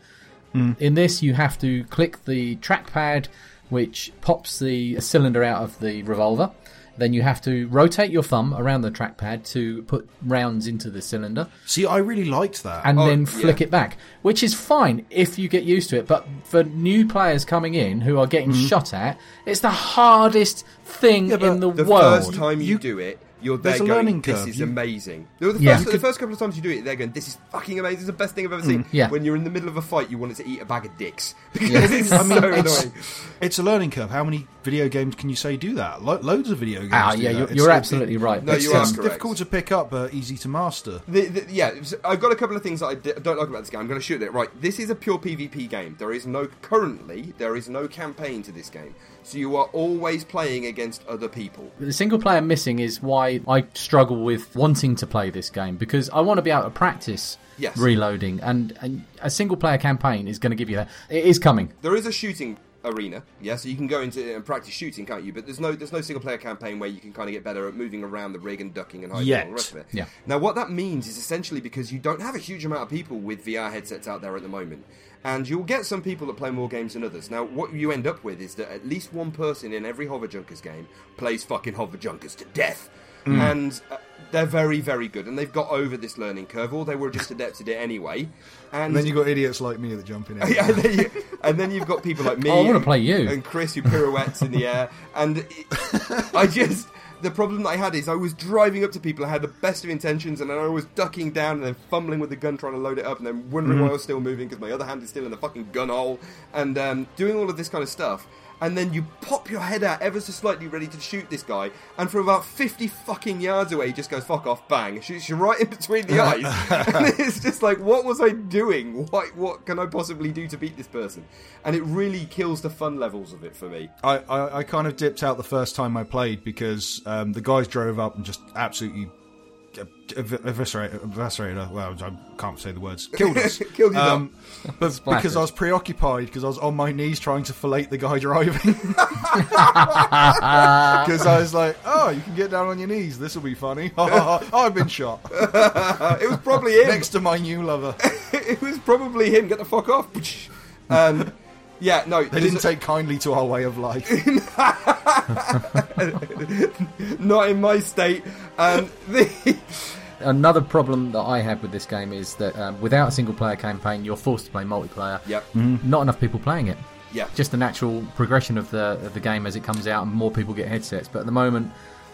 In this, you have to click the trackpad, which pops the cylinder out of the revolver. Then you have to rotate your thumb around the trackpad to put rounds into the cylinder See, I really liked that. and Oh, then flick yeah. it back, which is fine if you get used to it. But for new players coming in who are getting mm-hmm. shot at, it's the hardest thing Yeah, in the, The world. first time you, You- do it, you're there There's a going, learning this curve. is You- amazing. The, the Yeah. first, You the first couple of times you do it, they're going, this is fucking amazing. This is the best thing I've ever seen. yeah. When you're in the middle of a fight, you want it to eat a bag of dicks. Because it's I mean, so it's, annoying. it's a learning curve. How many video games can you say do that? Lo- loads of video games. Ah, do yeah, that. you're, It's- you're it- absolutely right. No, It's, you are it's correct. difficult to pick up, but easy to master. The, the, yeah, so I've got a couple of things that I don't like about this game. I'm going to shoot it. Right, this is a pure PvP game. There is no currently there is no campaign to this game, so you are always playing against other people. The single player missing is why I struggle with wanting to play this game because I want to be able to practice Yes. reloading, and, and a single player campaign is going to give you that. It is coming. There is a shooting arena, yeah, so you can go into it and practice shooting, can't you? But there's no there's no single player campaign where you can kind of get better at moving around the rig and ducking and hiding and all the rest of it. Yeah. Now what that means is essentially because you don't have a huge amount of people with VR headsets out there at the moment. And you'll get some people that play more games than others. Now, what you end up with is that at least one person in every Hover Junkers game plays fucking Hover Junkers to death. And uh, they're very, very good. And they've got over this learning curve, or they were just adept at it anyway. And, And then you've got idiots like me that jump in. yeah, and, then you, and then you've got people like me. Oh, I wanna play you. And Chris who pirouettes in the air. And it, I just. The problem that I had is I was driving up to people, I had the best of intentions, and then I was ducking down and then fumbling with the gun trying to load it up, and then wondering Mm-hmm. why I was still moving because my other hand is still in the fucking gun hole, and um, doing all of this kind of stuff. And then you pop your head out ever so slightly ready to shoot this guy, and from about 50 fucking yards away, he just goes, fuck off, bang, shoots you right in between the eyes. and it's just like, what was I doing? What, what can I possibly do to beat this person? And it really kills the fun levels of it for me. I, I, I kind of dipped out the first time I played because um, the guys drove up and just absolutely eviscerated, eviscerated well, I can't say the words, killed us. Killed you um, but Splattered. because I was preoccupied because I was on my knees trying to fillet the guy driving. Because I was like, oh, you can get down on your knees. This will be funny. oh, I've been shot it was probably him. next to my new lover. it was probably him. Get the fuck off. Um, yeah, no. They didn't take kindly to our way of life. Not in my state. Um, the, Another problem that I have with this game is that um, without a single player campaign, you're forced to play multiplayer. yep. Not enough people playing it. Yeah. just the natural progression of the of the game as it comes out and more people get headsets. But at the moment,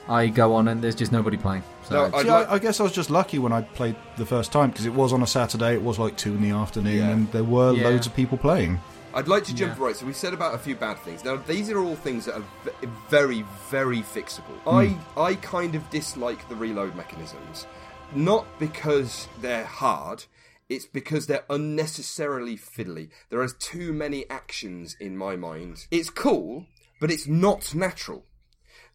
I go on and there's just nobody playing. So No, I'd See, like- I, I guess I was just lucky when I played the first time because it was on a Saturday. It was like two in the afternoon, Yeah. and there were Yeah. loads of people playing. I'd like to jump Yeah. right. So we said about a few bad things. Now these are all things that are v- very, very fixable. Hmm. I I kind of dislike the reload mechanisms, not because they're hard. It's because they're unnecessarily fiddly. There are too many actions in my mind. It's cool, but it's not natural.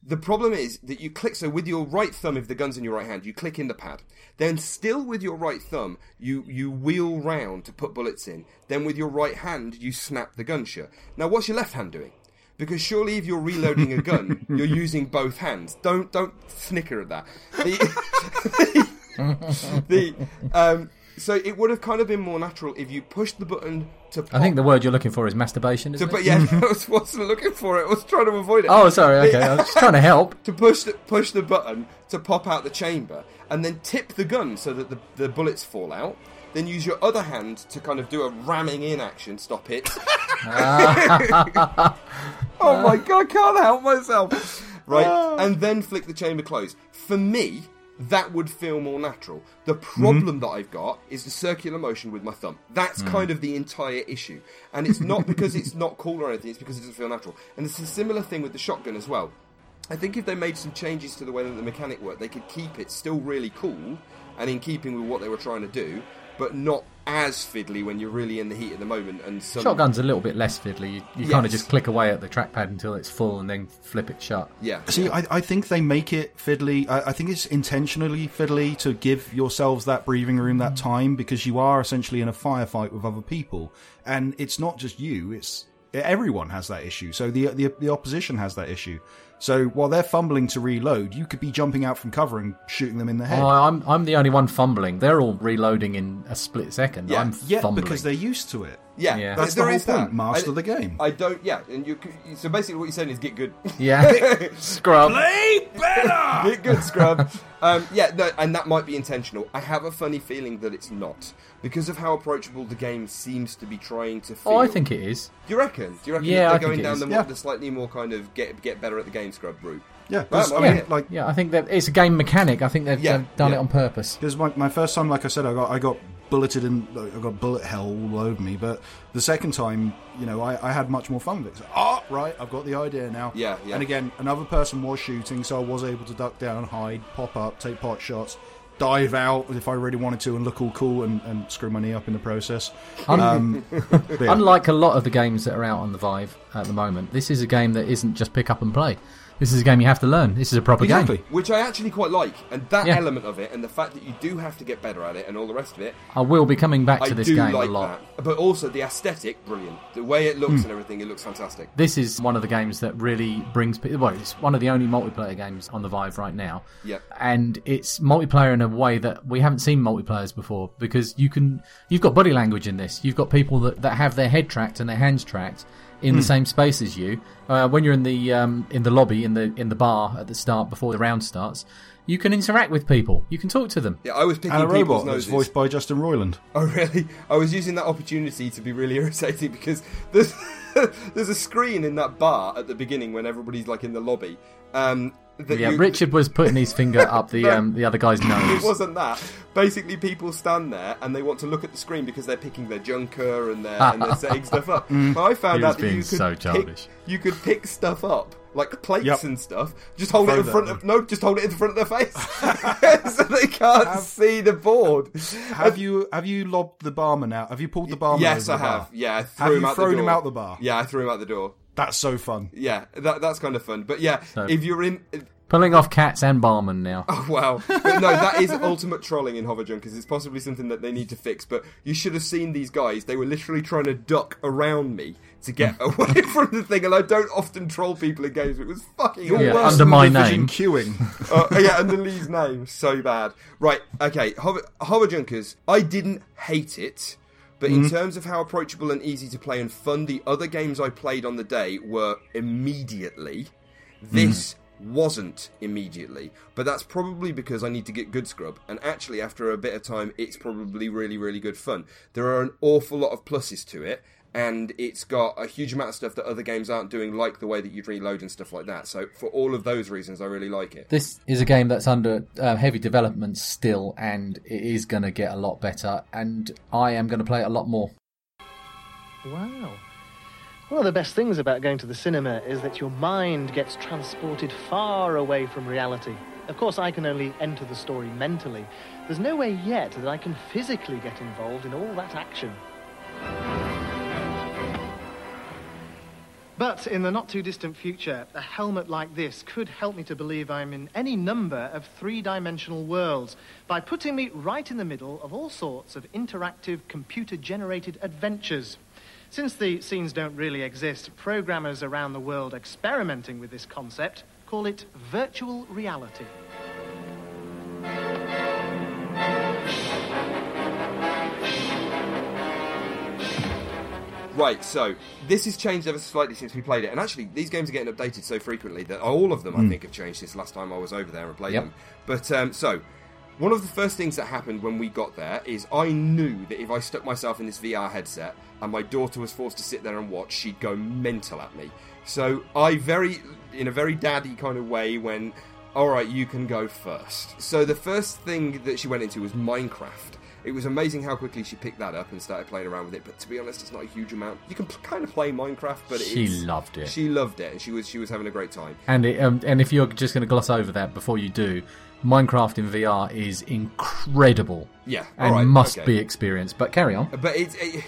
The problem is that you click so with your right thumb, if the gun's in your right hand, you click in the pad. Then still with your right thumb, you you wheel round to put bullets in. Then with your right hand, you snap the gun shut. Now, what's your left hand doing? Because surely, if you're reloading a gun, you're using both hands. Don't don't snicker at that. The, the um, so it would have kind of been more natural if you pushed the button to. Pop, I think the word you're looking for is masturbation. Isn't but it? yeah, I was, wasn't looking for it. I was trying to avoid it. Oh, sorry. Okay, I was just trying to help. to push the, push the button to pop out the chamber, and then tip the gun so that the, the bullets fall out. Then use your other hand to kind of do a ramming in action. Stop it! oh my god, I can't help myself. Right, ah. and then flick the chamber closed. For me, that would feel more natural. The problem that I've got is the circular motion with my thumb. That's hmm. kind of the entire issue. And it's not because it's not cool or anything, it's because it doesn't feel natural. And it's a similar thing with the shotgun as well. I think if they made some changes to the way that the mechanic worked, they could keep it still really cool and in keeping with what they were trying to do, but not as fiddly when you're really in the heat at the moment and some Shotgun's a little bit less fiddly. You, you kind of just click away at the trackpad until it's full and then flip it shut. Yeah. See, I, I think they make it fiddly. I, I think it's intentionally fiddly to give yourselves that breathing room, that time, because you are essentially in a firefight with other people, and it's not just you; it's everyone has that issue. So the the, the opposition has that issue. So while they're fumbling to reload, you could be jumping out from cover and shooting them in the head. Oh, I'm I'm the only one fumbling. They're all reloading in a split second. Yeah. I'm yeah, fumbling. because they're used to it. Yeah, Yeah. That's there the whole is that. point. Master I- the game. I don't. Yeah, and you. c- So basically, what you're saying is get good. yeah, scrub. Play better. get good, scrub. Um, yeah, no, and that might be intentional. I have a funny feeling that it's not because of how approachable the game seems to be trying to feel. Oh, I think it is. Do you reckon? Do you reckon Yeah, they're I think going it down is. the, Yeah. the slightly more kind of get get better at the game scrub route? yeah, 'cause, Well, I mean, yeah. like Yeah, I think that it's a game mechanic. I think they've, Yeah, they've done yeah. it on purpose. Because my, my first time, like I said, I got I got bulleted in, I got bullet hell all over me. But the second time, you know, I, I had much more fun with it. So, oh, right, I've got the idea now. Yeah, yeah. And again, another person was shooting, so I was able to duck down, hide, pop up, take pot shots, dive out if I really wanted to, and look all cool and, and screw my knee up in the process. Um, but yeah. Unlike a lot of the games that are out on the Vive at the moment, this is a game that isn't just pick up and play. This is a game you have to learn. This is a proper exactly. game. Which I actually quite like, and that Yeah. element of it, and the fact that you do have to get better at it, and all the rest of it, I will be coming back I to this do game like a lot. that. But also the aesthetic, brilliant. The way it looks Hmm. and everything, it looks fantastic. This is one of the games that really brings people. Well, it's one of the only multiplayer games on the Vive right now. Yep. And it's multiplayer in a way that we haven't seen multiplayers before because you can. You've got body language in this. You've got people that, that have their head tracked and their hands tracked in the same space as you. Uh, when you're in the um, in the lobby in the in the bar at the start before the round starts, you can interact with people. You can talk to them. Yeah, I was picking And a robot that's noses. voiced by Justin Roiland. Oh really? I was using that opportunity to be really irritating because there's there's a screen in that bar at the beginning when everybody's like in the lobby. Um, that Yeah, you- Richard was putting his finger up the No. um, the other guy's nose. It wasn't that. Basically, people stand there and they want to look at the screen because they're picking their junker and they're, and they're setting stuff up. But I found He out that being you could so pick, childish. you could pick stuff up like plates Yep. and stuff. Just hold Throw it in front at of no, just hold it in front of their face so they can't see the board. Have you have you lobbed the barman out? Have you pulled the barman? Yes, over I the bar? have. Yeah, I threw Have him you out thrown the door. him out the bar? Yeah, I threw him out the door. That's so fun. Yeah, that, that's kind of fun. But yeah, So- if you're in. Pulling off cats and barman now. Oh, wow. But no, that is ultimate trolling in Hover Junkers. It's possibly something that they need to fix. But you should have seen these guys. They were literally trying to duck around me to get away from the thing. And I don't often troll people in games. It was fucking Yeah, awful. under my Division name. queuing. uh, yeah, under Lee's name. So bad. Right, okay. Hover, Hover Junkers. I didn't hate it. But in mm-hmm. terms of how approachable and easy to play and fun the other games I played on the day were immediately, this mm-hmm. wasn't immediately. But that's probably because I need to get good scrub. And actually, after a bit of time, it's probably really, really good fun. There are an awful lot of pluses to it. And it's got a huge amount of stuff that other games aren't doing, like the way that you'd reload and stuff like that. So for all of those reasons, I really like it. This is a game that's under uh, heavy development still, and it is going to get a lot better. And I am going to play it a lot more. Wow. One of the best things about going to the cinema is that your mind gets transported far away from reality. Of course, I can only enter the story mentally. There's no way yet that I can physically get involved in all that action. But in the not too distant future, a helmet like this could help me to believe I'm in any number of three dimensional worlds by putting me right in the middle of all sorts of interactive computer generated adventures. Since the scenes don't really exist, programmers around the world experimenting with this concept call it virtual reality. Right, so this has changed ever slightly since we played it, and actually these games are getting updated so frequently that all of them, I think, have changed since last time I was over there and played Yep. them. But um, so one of the first things that happened when we got there is I knew that if I stuck myself in this VR headset and my daughter was forced to sit there and watch, she'd go mental at me. So I very, in a very daddy kind of way, went, "All right, you can go first. So the first thing that she went into was Minecraft. It was amazing how quickly she picked that up and started playing around with it. But to be honest, it's not a huge amount. You can kind of play Minecraft, but She loved it. She loved it, and she was she was having a great time. And it, um, and if you're just going to gloss over that before you do, Minecraft in VR is incredible. Yeah, and alright, must okay. be experienced. But carry on. But it's. It,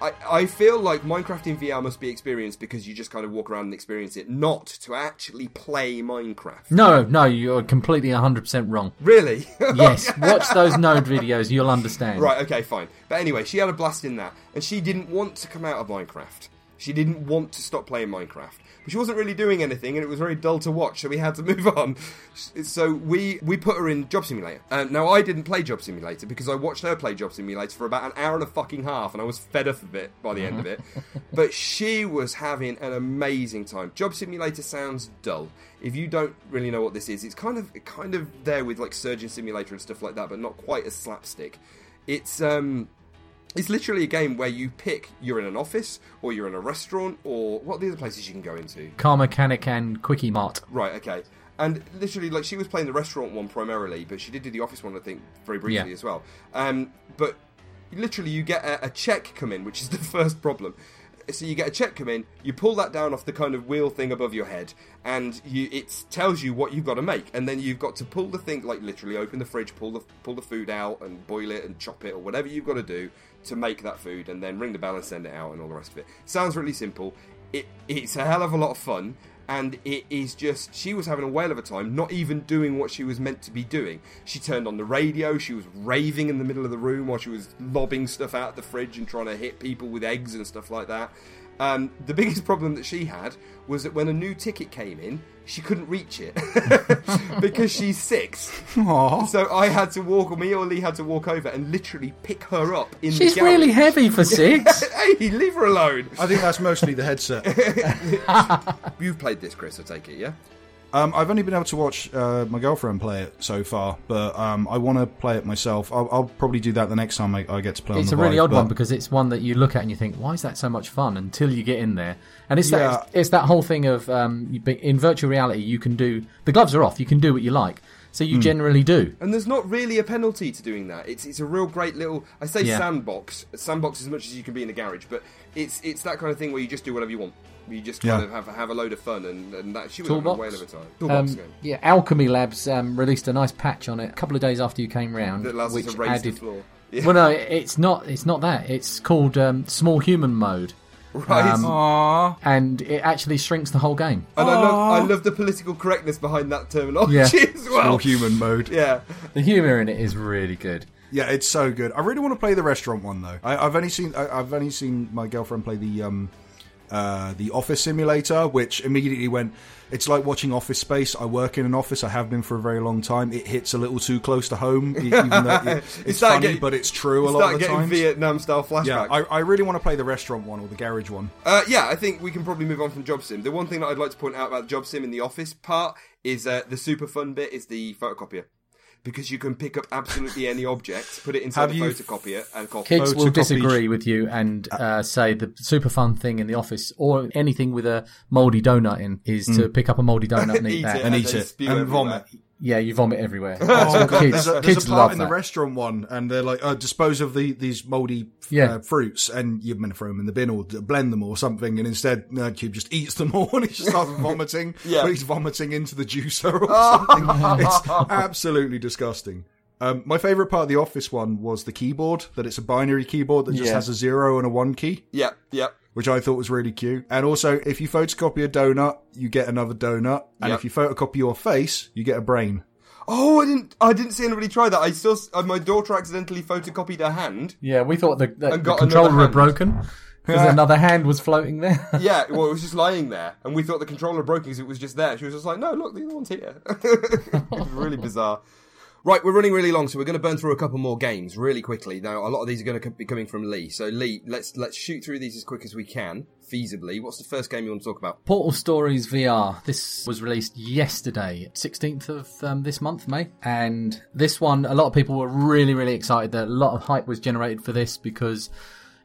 I, I feel like Minecraft in VR must be experienced because you just kind of walk around and experience it, not to actually play Minecraft. No, no, you're completely 100% wrong. Really? Yes, watch those Node videos, you'll understand. Right, okay, fine. But anyway, she had a blast in that, and she didn't want to come out of Minecraft. She didn't want to stop playing Minecraft. But she wasn't really doing anything, and it was very dull to watch, so we had to move on. So we, we put her in Job Simulator. Um, now, I didn't play Job Simulator because I watched her play Job Simulator for about an hour and a fucking half, and I was fed up of it by the end of it. but she was having an amazing time. Job Simulator sounds dull. If you don't really know what this is, it's kind of kind of there with like Surgeon Simulator and stuff like that, but not quite as slapstick. It's um it's literally a game where you pick you're in an office or you're in a restaurant or what are the other places you can go into. Car Mechanic and Quickie Mart. Right, okay. And literally, like she was playing the restaurant one primarily, but she did do the office one, I think, very briefly Yeah. as well. Um, but literally, you get a, a check come in, which is the first problem. So you get a check come in, you pull that down off the kind of wheel thing above your head, and you it tells you what you've got to make, and then you've got to pull the thing, like literally open the fridge, pull the pull the food out, and boil it and chop it or whatever you've got to do to make that food, and then ring the bell and send it out, and all the rest of it. Sounds really simple. It it's a hell of a lot of fun and it is just she was having a whale of a time not even doing what she was meant to be doing she turned on the radio she was raving in the middle of the room while she was lobbing stuff out of the fridge and trying to hit people with eggs and stuff like that um, the biggest problem that she had was that when a new ticket came in she couldn't reach it because she's six so i had to walk or me or lee had to walk over and literally pick her up in She's the garage. really heavy for six. hey leave her alone I think that's mostly the headset. you've played this chris i take it yeah Um, I've only been able to watch uh, my girlfriend play it so far, but um, I want to play it myself. I'll, I'll probably do that the next time I, I get to play. It's on a really odd but- one because it's one that you look at and you think, why is that so much fun? Until you get in there, and it's Yeah. that it's that whole thing of um, in virtual reality you can do the gloves are off, you can do what you like, so you generally do. And there's not really a penalty to doing that. It's it's a real great little I say Yeah. sandbox. Sandbox as much as you can be in a garage, but it's it's that kind of thing where you just do whatever you want. You just kind Yeah. of have have a load of fun and, and that she was having a Toolbox. whale of a time. Toolbox Um, game. yeah, Owlchemy Labs um, released a nice patch on it a couple of days after you came round, That allows us which to raise the added. floor. Yeah. Well, no, it's not. It's not that. It's called um, Small Human Mode, Right. um, and it actually shrinks the whole game. and I love I love the political correctness behind that terminology Yeah. as well. Small human mode. Yeah. The humour in it is really good. Yeah, it's so good. I really want to play the restaurant one though. I, I've only seen I, I've only seen my girlfriend play the um uh the office simulator, which immediately went. It's like watching Office Space. I work in an office. I have been for a very long time. It hits a little too close to home, even though it, it's funny, getting- but it's true a lot of the getting times. Vietnam style flashbacks. yeah, I, I really want to play the restaurant one or the garage one. Uh, yeah, I think we can probably move on from Job Sim. The one thing that I'd like to point out about Job Sim in the office part is uh, the super fun bit is the photocopier. Because you can pick up absolutely any object, put it inside Have the you- photocopier, and copy. Kids will disagree with you and uh, say the super fun thing in the office or anything with a mouldy donut in is to pick up a mouldy donut and eat Eat that. it. and And eat it and everywhere. vomit. Yeah, you vomit everywhere. Oh, God. kids, there's a, there's kids a part love in the restaurant one, and they're like, uh, dispose of the these mouldy Yeah. uh, fruits, and you're meant to throw them in the bin or blend them or something, and instead Nerdcubed just eats them all, and he just starts vomiting. Yeah. but he's vomiting into the juicer or something. it's absolutely disgusting. Um, my favourite part of the Office one was the keyboard, that it's a binary keyboard that just Yeah. has a zero and a one key. Yep, yep. Which I thought was really cute. And also, if you photocopy a donut, you get another donut, and Yep. if you photocopy your face, you get a brain. Oh, I didn't. I didn't see anybody try that. I still. Uh, my daughter accidentally photocopied her hand. Yeah, we thought the, the, the controller had broken because another hand was floating there. Yeah, well, it was just lying there, and we thought the controller broke because it was just there. She was just like, "No, look, the other one's here." it was really bizarre. Right, we're running really long, so we're going to burn through a couple more games really quickly. Now, a lot of these are going to be coming from Lee. So, Lee, let's let's shoot through these as quick as we can, feasibly. What's the first game you want to talk about? Portal Stories VR. This was released yesterday, 16th of um, this month, May. And this one, a lot of people were really, really excited. That a lot of hype was generated for this because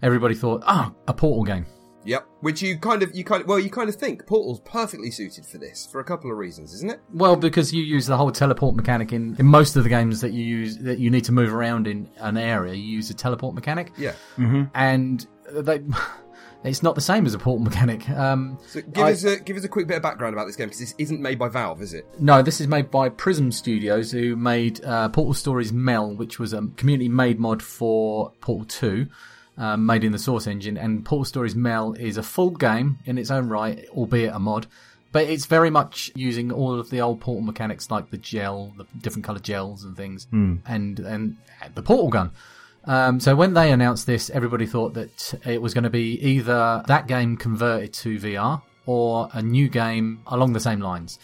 everybody thought, ah, a Portal game. Yep. Which you kind of, you kind of, well, you kind of think Portal's perfectly suited for this for a couple of reasons, isn't it? Well, because you use the whole teleport mechanic in, in most of the games that you use, that you need to move around in an area, you use a teleport mechanic. Yeah. And they, it's not the same as a portal mechanic. Um, So give I- us a give us a quick bit of background about this game because this isn't made by Valve, is it? No, this is made by Prism Studios, who made uh, Portal Stories Mel, which was a community-made mod for Portal 2, um, made in the Source engine. And Portal Stories Mel is a full game in its own right, albeit a mod. But it's very much using all of the old Portal mechanics, like the gel, the different colored gels and things, and and the Portal gun. Um, so when they announced this, everybody thought that it was going to be either that game converted to VR or a new game along the same lines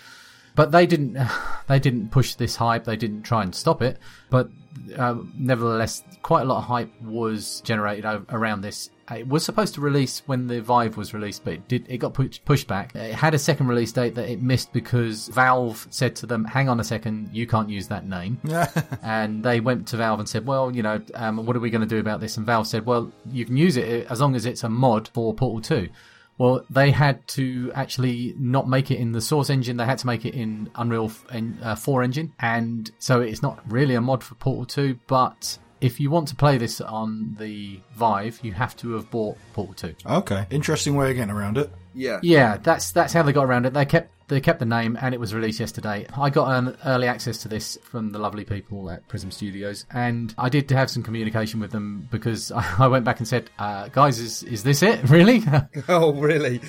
but they didn't they didn't push this hype they didn't try and stop it but uh, nevertheless quite a lot of hype was generated o- around this it was supposed to release when the Vive was released, but it did it got push, pushed back. It had a second release date that it missed because Valve said to them, "Hang on a second, you can't use that name." and they went to Valve and said, "Well, you know, um, what are we going to do about this?" And Valve said, "Well, you can use it as long as it's a mod for Portal 2." Well, they had to actually not make it in the Source engine. They had to make it in Unreal f- en- uh, 4 engine, and so it's not really a mod for Portal 2. But if you want to play this on the Vive, you have to have bought Portal 2. Okay, interesting way of getting around it. Yeah. Yeah, that's that's how they got around it. They kept they kept the name, and it was released yesterday. I got an early access to this from the lovely people at Prism Studios, and I did have some communication with them because I, I went back and said, uh, "Guys, is is this it? Really?" Oh, really?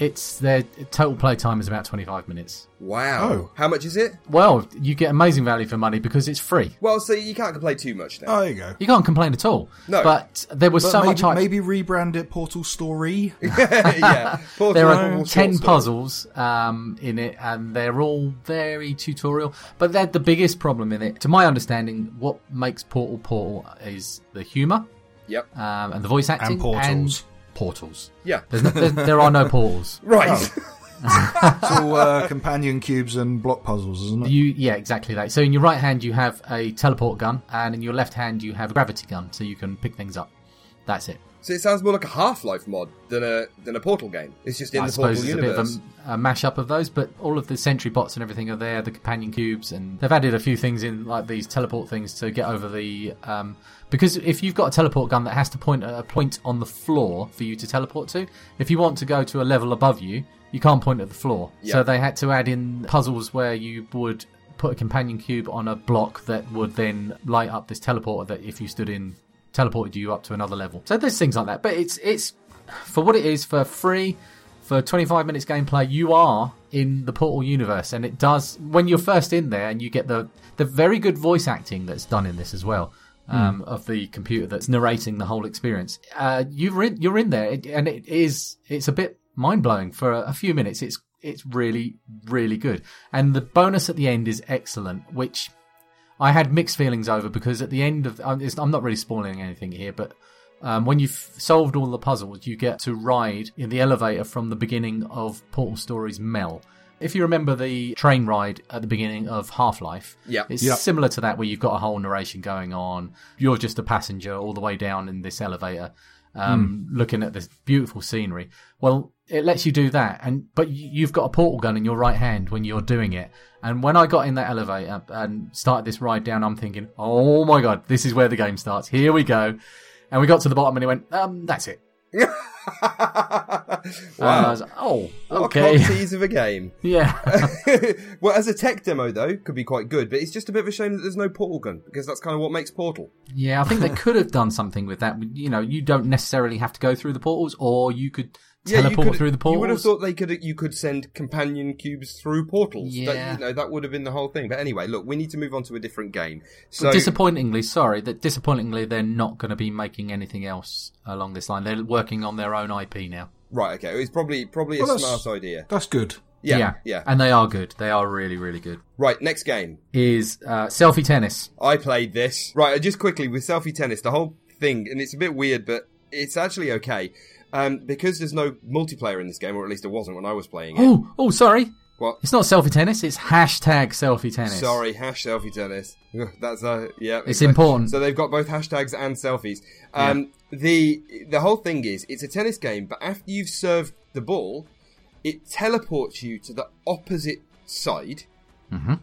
It's their total play time is about twenty five minutes. Wow. Oh. How much is it? Well, you get amazing value for money because it's free. Well, so you can't complain too much now. Oh, there you go. You can't complain at all. No. but there was But so maybe, much hype. maybe rebrand it Portal Story. yeah. Portal there Portal are short 10 story. puzzles um, in it and they're all very tutorial but they're the biggest problem in it to my understanding what makes portal portal is the humor Yep. um, and the voice acting And portals. Portals Yeah. There's no, there, there are no portals Right. It's all uh, companion cubes and block puzzles, isn't it? you yeah exactly that so in your right hand you have a teleport gun and in your left hand you have a gravity gun so you can pick things up that's it so it sounds more like a Half-Life mod than a than a Portal game. It's just in I the suppose Portal it's a bit universe. of a, a mashup of those, but all of the sentry bots and everything are there, the companion cubes, and they've added a few things in, like these teleport things to get over the. Um, because if you've got a teleport gun that has to point at a point on the floor for you to teleport to, if you want to go to a level above you, you can't point at the floor. Yeah. So they had to add in puzzles where you would put a companion cube on a block that would then light up this teleporter that if you stood in teleported you up to another level. So there's things like that, but it's it's for what it is for free for 25 minutes gameplay you are in the portal universe and it does when you're first in there and you get the the very good voice acting that's done in this as well um, of the computer that's narrating the whole experience. Uh, you're in you're in there and it is it's a bit mind-blowing for a, a few minutes. It's it's really really good. And the bonus at the end is excellent which I had mixed feelings over because at the end of I'm I'm not really spoiling anything here, but um, when you've solved all the puzzles, you get to ride in the elevator from the beginning of Portal Stories Mel, If you remember the train ride at the beginning of Half Life, Yeah. it's Yeah. similar to that where you've got a whole narration going on. You're just a passenger all the way down in this elevator, um, looking at this beautiful scenery. Well, it lets you do that, and but you've got a portal gun in your right hand when you're doing it. And when I got in that elevator and started this ride down, I'm thinking, oh my god, this is where the game starts. Here we go. And we got to the bottom, and it went, um, that's it. wow. And I was like, oh, What okay. a tease of a game. yeah. well, as a tech demo, though, could be quite good, but it's just a bit of a shame that there's no portal gun, because that's kind of what makes Portal. Yeah, I think they could have done something with that. You know, you don't necessarily have to go through the portals, or you could teleport you could, through the portals. You would have thought they could you could send companion cubes through portals. That, Yeah. you know, that would have been the whole thing. But anyway, look, we need to move on to a different game. So disappointingly, sorry, that disappointingly they're not going to be making anything else along this line. They're working on their own IP now. right, okay, it's probably probably a Well, that's- smart idea. That's good. Yeah, yeah. and they are good. They are really, really good. Right, next game. Is uh, selfie tennis? I played this. Right, just quickly with selfie tennis, the whole thing, and it's a bit weird, but it's actually okay. Um, because there's no multiplayer in this game, or at least there wasn't when I was playing it. Oh, oh, sorry, What? it's not selfie tennis. It's hashtag selfie tennis. Sorry, hash selfie tennis. That's uh, yeah. It's exactly. important. So they've got both hashtags and selfies. Um, the the whole thing is it's a tennis game, but after you've served the ball, it teleports you to the opposite side, Mm-hmm.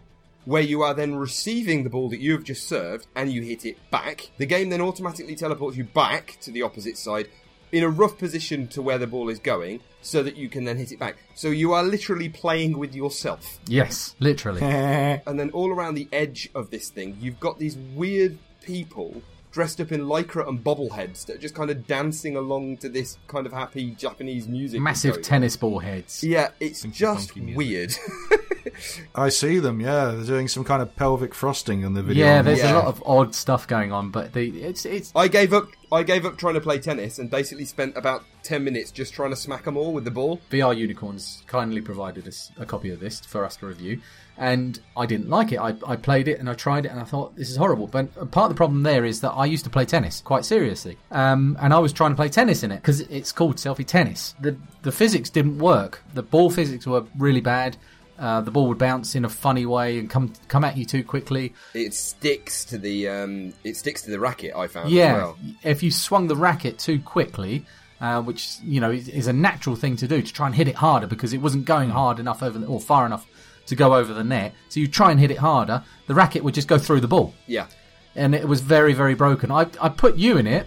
where you are then receiving the ball that you have just served, and you hit it back. The game then automatically teleports you back to the opposite side. In a rough position to where the ball is going, so that you can then hit it back. So you are literally playing with yourself Yes, literally. and then all around the edge of this thing, you've got these weird people dressed up in lycra and bobbleheads that are just kind of dancing along to this kind of happy Japanese music. Massive tennis ball heads. Yeah, it's just weird. I see them. Yeah, they're doing some kind of pelvic frosting in the video. Yeah, there's Yeah. a lot of odd stuff going on, but the it's it's I gave up. I gave up trying to play tennis and basically spent about ten minutes just trying to smack them all with the ball. VR Unicorns kindly provided us a copy of this for us to review, and I didn't like it. I, I played it and I tried it and I thought this is horrible. But part of the problem there is that I used to play tennis quite seriously, um, and I was trying to play tennis in it because it's called selfie tennis. The the physics didn't work. The ball physics were really bad. Uh, the ball would bounce in a funny way and come come at you too quickly. It sticks to the um, it sticks to the racket. I found. Yeah, As well. if you swung the racket too quickly, uh, which you know is, is a natural thing to do to try and hit it harder because it wasn't going hard enough over the, or far enough to go over the net. So you try and hit it harder, the racket would just go through the ball, Yeah. and it was very very broken. I I put you in it.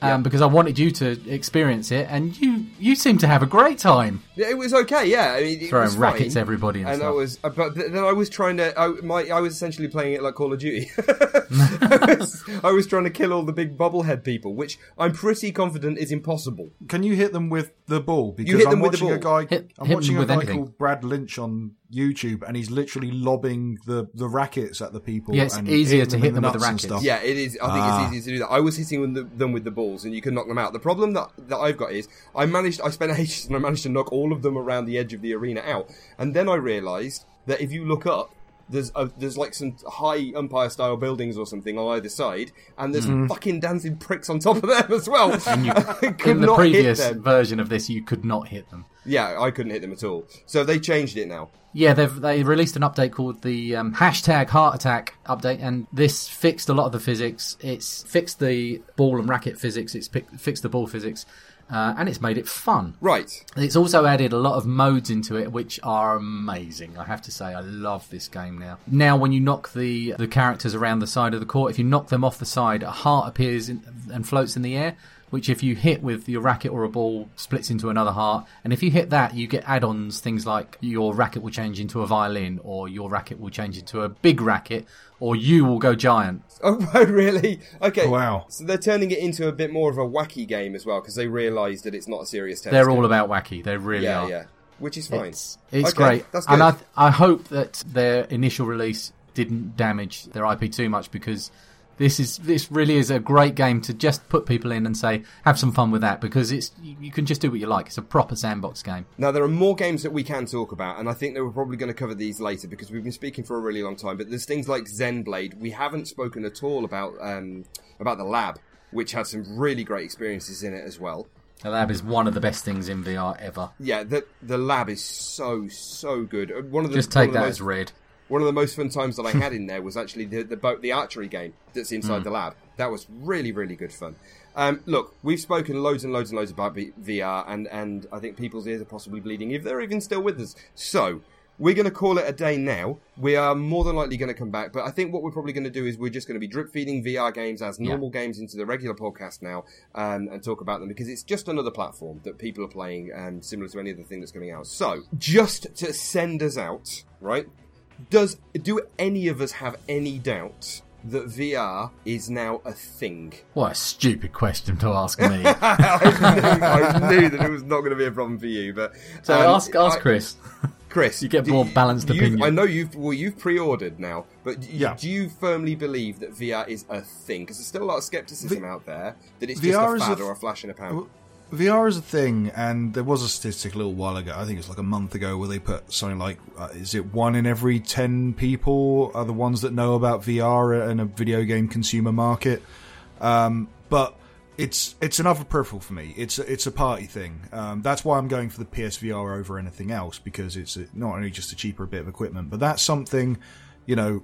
Um, Yeah. Because I wanted you to experience it, and you you seem to have a great time. Yeah, it was okay. Yeah, I mean, it Throwing was rackets fine. everybody and and I was, uh, but then I was trying to. I, my, I was essentially playing it like Call of Duty. I, was, I was trying to kill all the big bobblehead people, which I'm pretty confident is impossible. Can you hit them with the ball? Because hit I'm them with the watching a guy. Hit- I'm hit watching a guy anything. called Brad Lynch on YouTube, and he's literally lobbing the, the rackets at the people. Yeah, it's and easier to hit them with the rackets. stuff. Yeah, it is. I think Ah. it's easy to do that. I was hitting them with the balls, and you can knock them out. The problem that that I've got is I managed. I spent ages, and I managed to knock all of them around the edge of the arena out. And then I realised that if you look up. There's a, there's like some high umpire style buildings or something on either side, and there's fucking dancing pricks on top of them as well. You- In the previous version of this, you could not hit them. Yeah, I couldn't hit them at all. So they changed it now. Yeah, they've they released an update called the um, hashtag Heart Attack update, and this fixed a lot of the physics. It's fixed the ball and racket physics. It's fixed the ball physics, uh, and it's made it fun. Right. It's also added a lot of modes into it, which are amazing. I have to say, I love this game now. Now, when you knock the the characters around the side of the court, if you knock them off the side, a heart appears in, and floats in the air. Which, if you hit with your racket or a ball, splits into another heart. And if you hit that, you get add-ons. Things like your racket will change into a violin, or your racket will change into a big racket, or you will go giant. Oh, really? Okay. Wow. So they're turning it into a bit more of a wacky game as well because they realise that it's not a serious test. They're all about wacky. They really yeah, are. yeah. Which is fine. It's, it's Okay, great. That's good. And I, I hope that their initial release didn't damage their IP too much because this is this really is a great game to just put people in and say have some fun with that because it's you, can just do what you like. It's a proper sandbox game. Now there are more games that we can talk about, and I think that we're probably going to cover these later because we've been speaking for a really long time. But there's things like Zenblade. We haven't spoken at all about um, about the lab, which had some really great experiences in it as well. The lab is one of the best things in VR ever. Yeah, the the lab is so so good. Uh, One of the Just take that most, as read. One of the most fun times that I had in there was actually the the boat the archery game that's inside Mm. the lab. That was really really good fun. Um, look, we've spoken loads and loads and loads about VR, and and I think people's ears are possibly bleeding if they're even still with us. So. We're going to call it a day now. We are more than likely going to come back, but I think what we're probably going to do is we're just going to be drip feeding VR games as Yeah. normal games into the regular podcast now um, and talk about them because it's just another platform that people are playing um, similar to any other thing that's coming out. So, just to send us out, right? Does do any of us have any doubt that VR is now a thing? What a stupid question to ask me. I, knew, I knew that it was not going to be a problem for you, but So um, ask, ask I- Chris. Chris, You get more balanced you've- opinion. I know you've well, you've pre-ordered now, but do, Yeah. do you firmly believe that VR is a thing? Because there's still a lot of skepticism out there that it's VR just is a a fad th- or a flash in a pan. VR is a thing, and there was a statistic a little while ago. I think it's like a month ago where they put something like, uh, is it one in every ten people are the ones that know about VR in a video game consumer market? Um, but it's it's another peripheral for me. It's it's a party thing. Um, that's why I'm going for the PSVR over anything else because it's not only just a cheaper bit of equipment, but that's something, you know,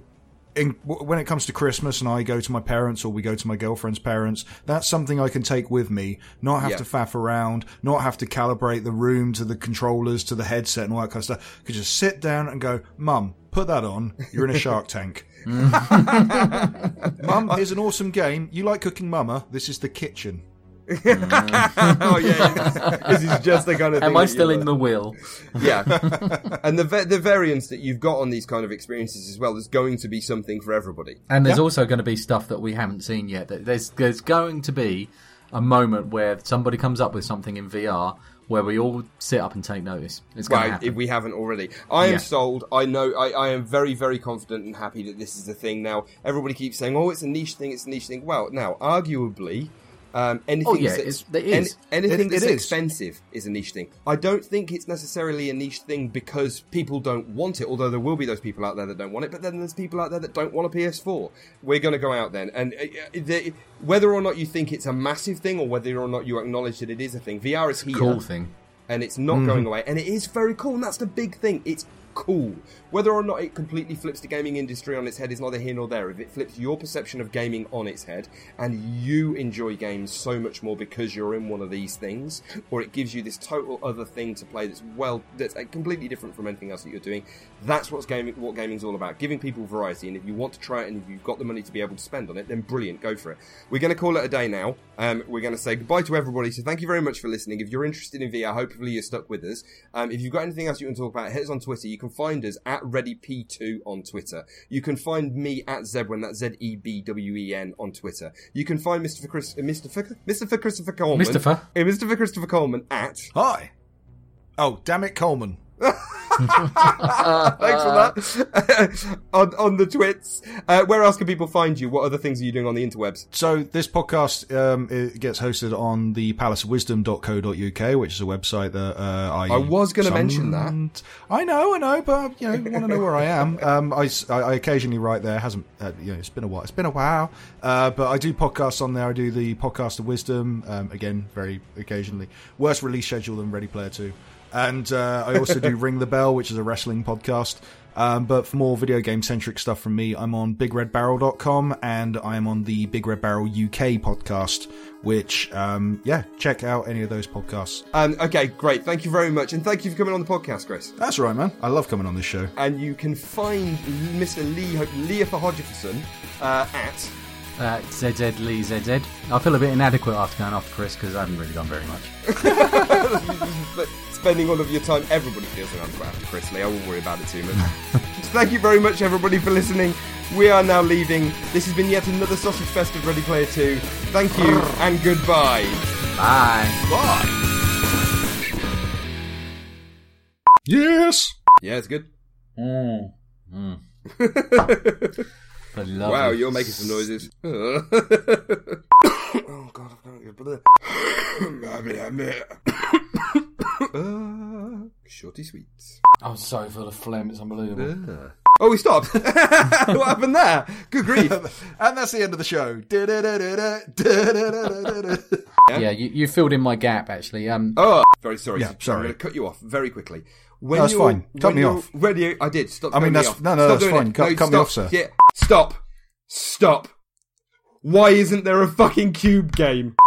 in, when it comes to Christmas and I go to my parents or we go to my girlfriend's parents, that's something I can take with me, not have Yeah. to faff around, not have to calibrate the room to the controllers, to the headset and all that kind of stuff. Could just sit down and go, Mum, put that on. You're in a Shark Tank. Mum, here's an awesome game. You like cooking, Mama? This is the kitchen. Mm. oh yeah, this is just the kind of. thing Am I still in the wheel? Yeah, and the the variance that you've got on these kind of experiences as well. There's going to be something for everybody. And there's also going to be stuff that we haven't seen yet. There's there's going to be a moment where somebody comes up with something in VR where we all sit up and take notice. It's going to Right, happen. if we haven't already. I am Yeah. sold. I know. I, I am very, very confident and happy that this is a thing now. Everybody keeps saying, "Oh, it's a niche thing. It's a niche thing." Well, now, arguably, um, anything Oh, yeah, that's, it's- it is. anything It- that's it is. expensive is a niche thing. I don't think it's necessarily a niche thing because people don't want it. Although there will be those people out there that don't want it, but then there's people out there that don't want a PS4. We're going to go out then, and uh, uh, the, whether or not you think it's a massive thing or whether or not you acknowledge that it is a thing, VR is here cool thing. and it's not Mm-hmm. going away. And it is very cool, and that's the big thing. It's cool. Whether or not it completely flips the gaming industry on its head is neither here nor there. If it flips your perception of gaming on its head, and you enjoy games so much more because you're in one of these things, or it gives you this total other thing to play that's well, that's uh, completely different from anything else that you're doing. That's what's gaming. What gaming's all about: giving people variety. And if you want to try it, and if you've got the money to be able to spend on it, then brilliant, go for it. We're going to call it a day now. Um, we're going to say goodbye to everybody. So thank you very much for listening. If you're interested in VR, hopefully you're stuck with us. Um, if you've got anything else you want to talk about, hit us on Twitter. You can find us at ReadyP2 on Twitter. You can find me at Zebwen, that's Z E B W E N on Twitter. You can find Mr. For Chris, uh, Mr. For, Mr. For Christopher Coleman. Mr. For? Uh, Mr. For Christopher Coleman at. Hi. Oh, damn it, Coleman. Thanks for that. on, on the twits. Uh, where else can people find you? What other things are you doing on the interwebs? So this podcast um, it gets hosted on the palaceofwisdom.co.uk, which is a website that uh, I I was gonna mention that. I know, I know, but you know, you want to know where I am. Um, I- I occasionally write there. Hasn't uh, you know? It's been a while. It's been a while. Uh, but I do podcasts on there. I do the podcast of wisdom. Um, again, very occasionally. Worse release schedule than Ready Player Two. And uh, I also do Ring the Bell, which is a wrestling podcast. Um, but for more video game centric stuff from me, I'm on BigRedBarrel.com and I'm on the Big Red Barrel UK podcast. Which, um, yeah, check out any of those podcasts. Um, okay, great. Thank you very much. And thank you for coming on the podcast, Chris. That's right, man. I love coming on this show. And you can find Mr. Lee Leah Hodgson uh, at. Uh, ZZ Lee ZZ. I feel a bit inadequate after going off Chris because I haven't really done very much. spending all of your time. Everybody feels inadequate after Chris Lee. I won't worry about it too much. Thank you very much, everybody, for listening. We are now leaving. This has been yet another Sausage Fest of Ready Player 2. Thank you and goodbye. Bye. Bye. Yes. Yeah, it's good. Mm. Mm. Bloody lovely. Wow, you're making some noises. oh god, I can't get uh, Shorty sweets. I'm so full of phlegm, it's unbelievable. Uh. Oh, we stopped. what happened there? Good grief. and that's the end of the show. Yeah, you, you filled in my gap actually. Um, Oh, very sorry. Yeah, sorry. I'm going to cut you off very quickly. When That's you're- fine. Cut when me you're off. Ready? I did. Stop. I mean, cutting me that's- no, no, Stop that's fine. it. Cut- no, cut me off, sir. Yeah. Stop. Stop. Why isn't there a fucking cube game?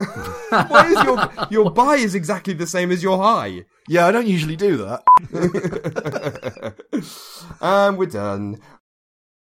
Why is your your buy is exactly the same as your high? Yeah, I don't usually do that. and we're done.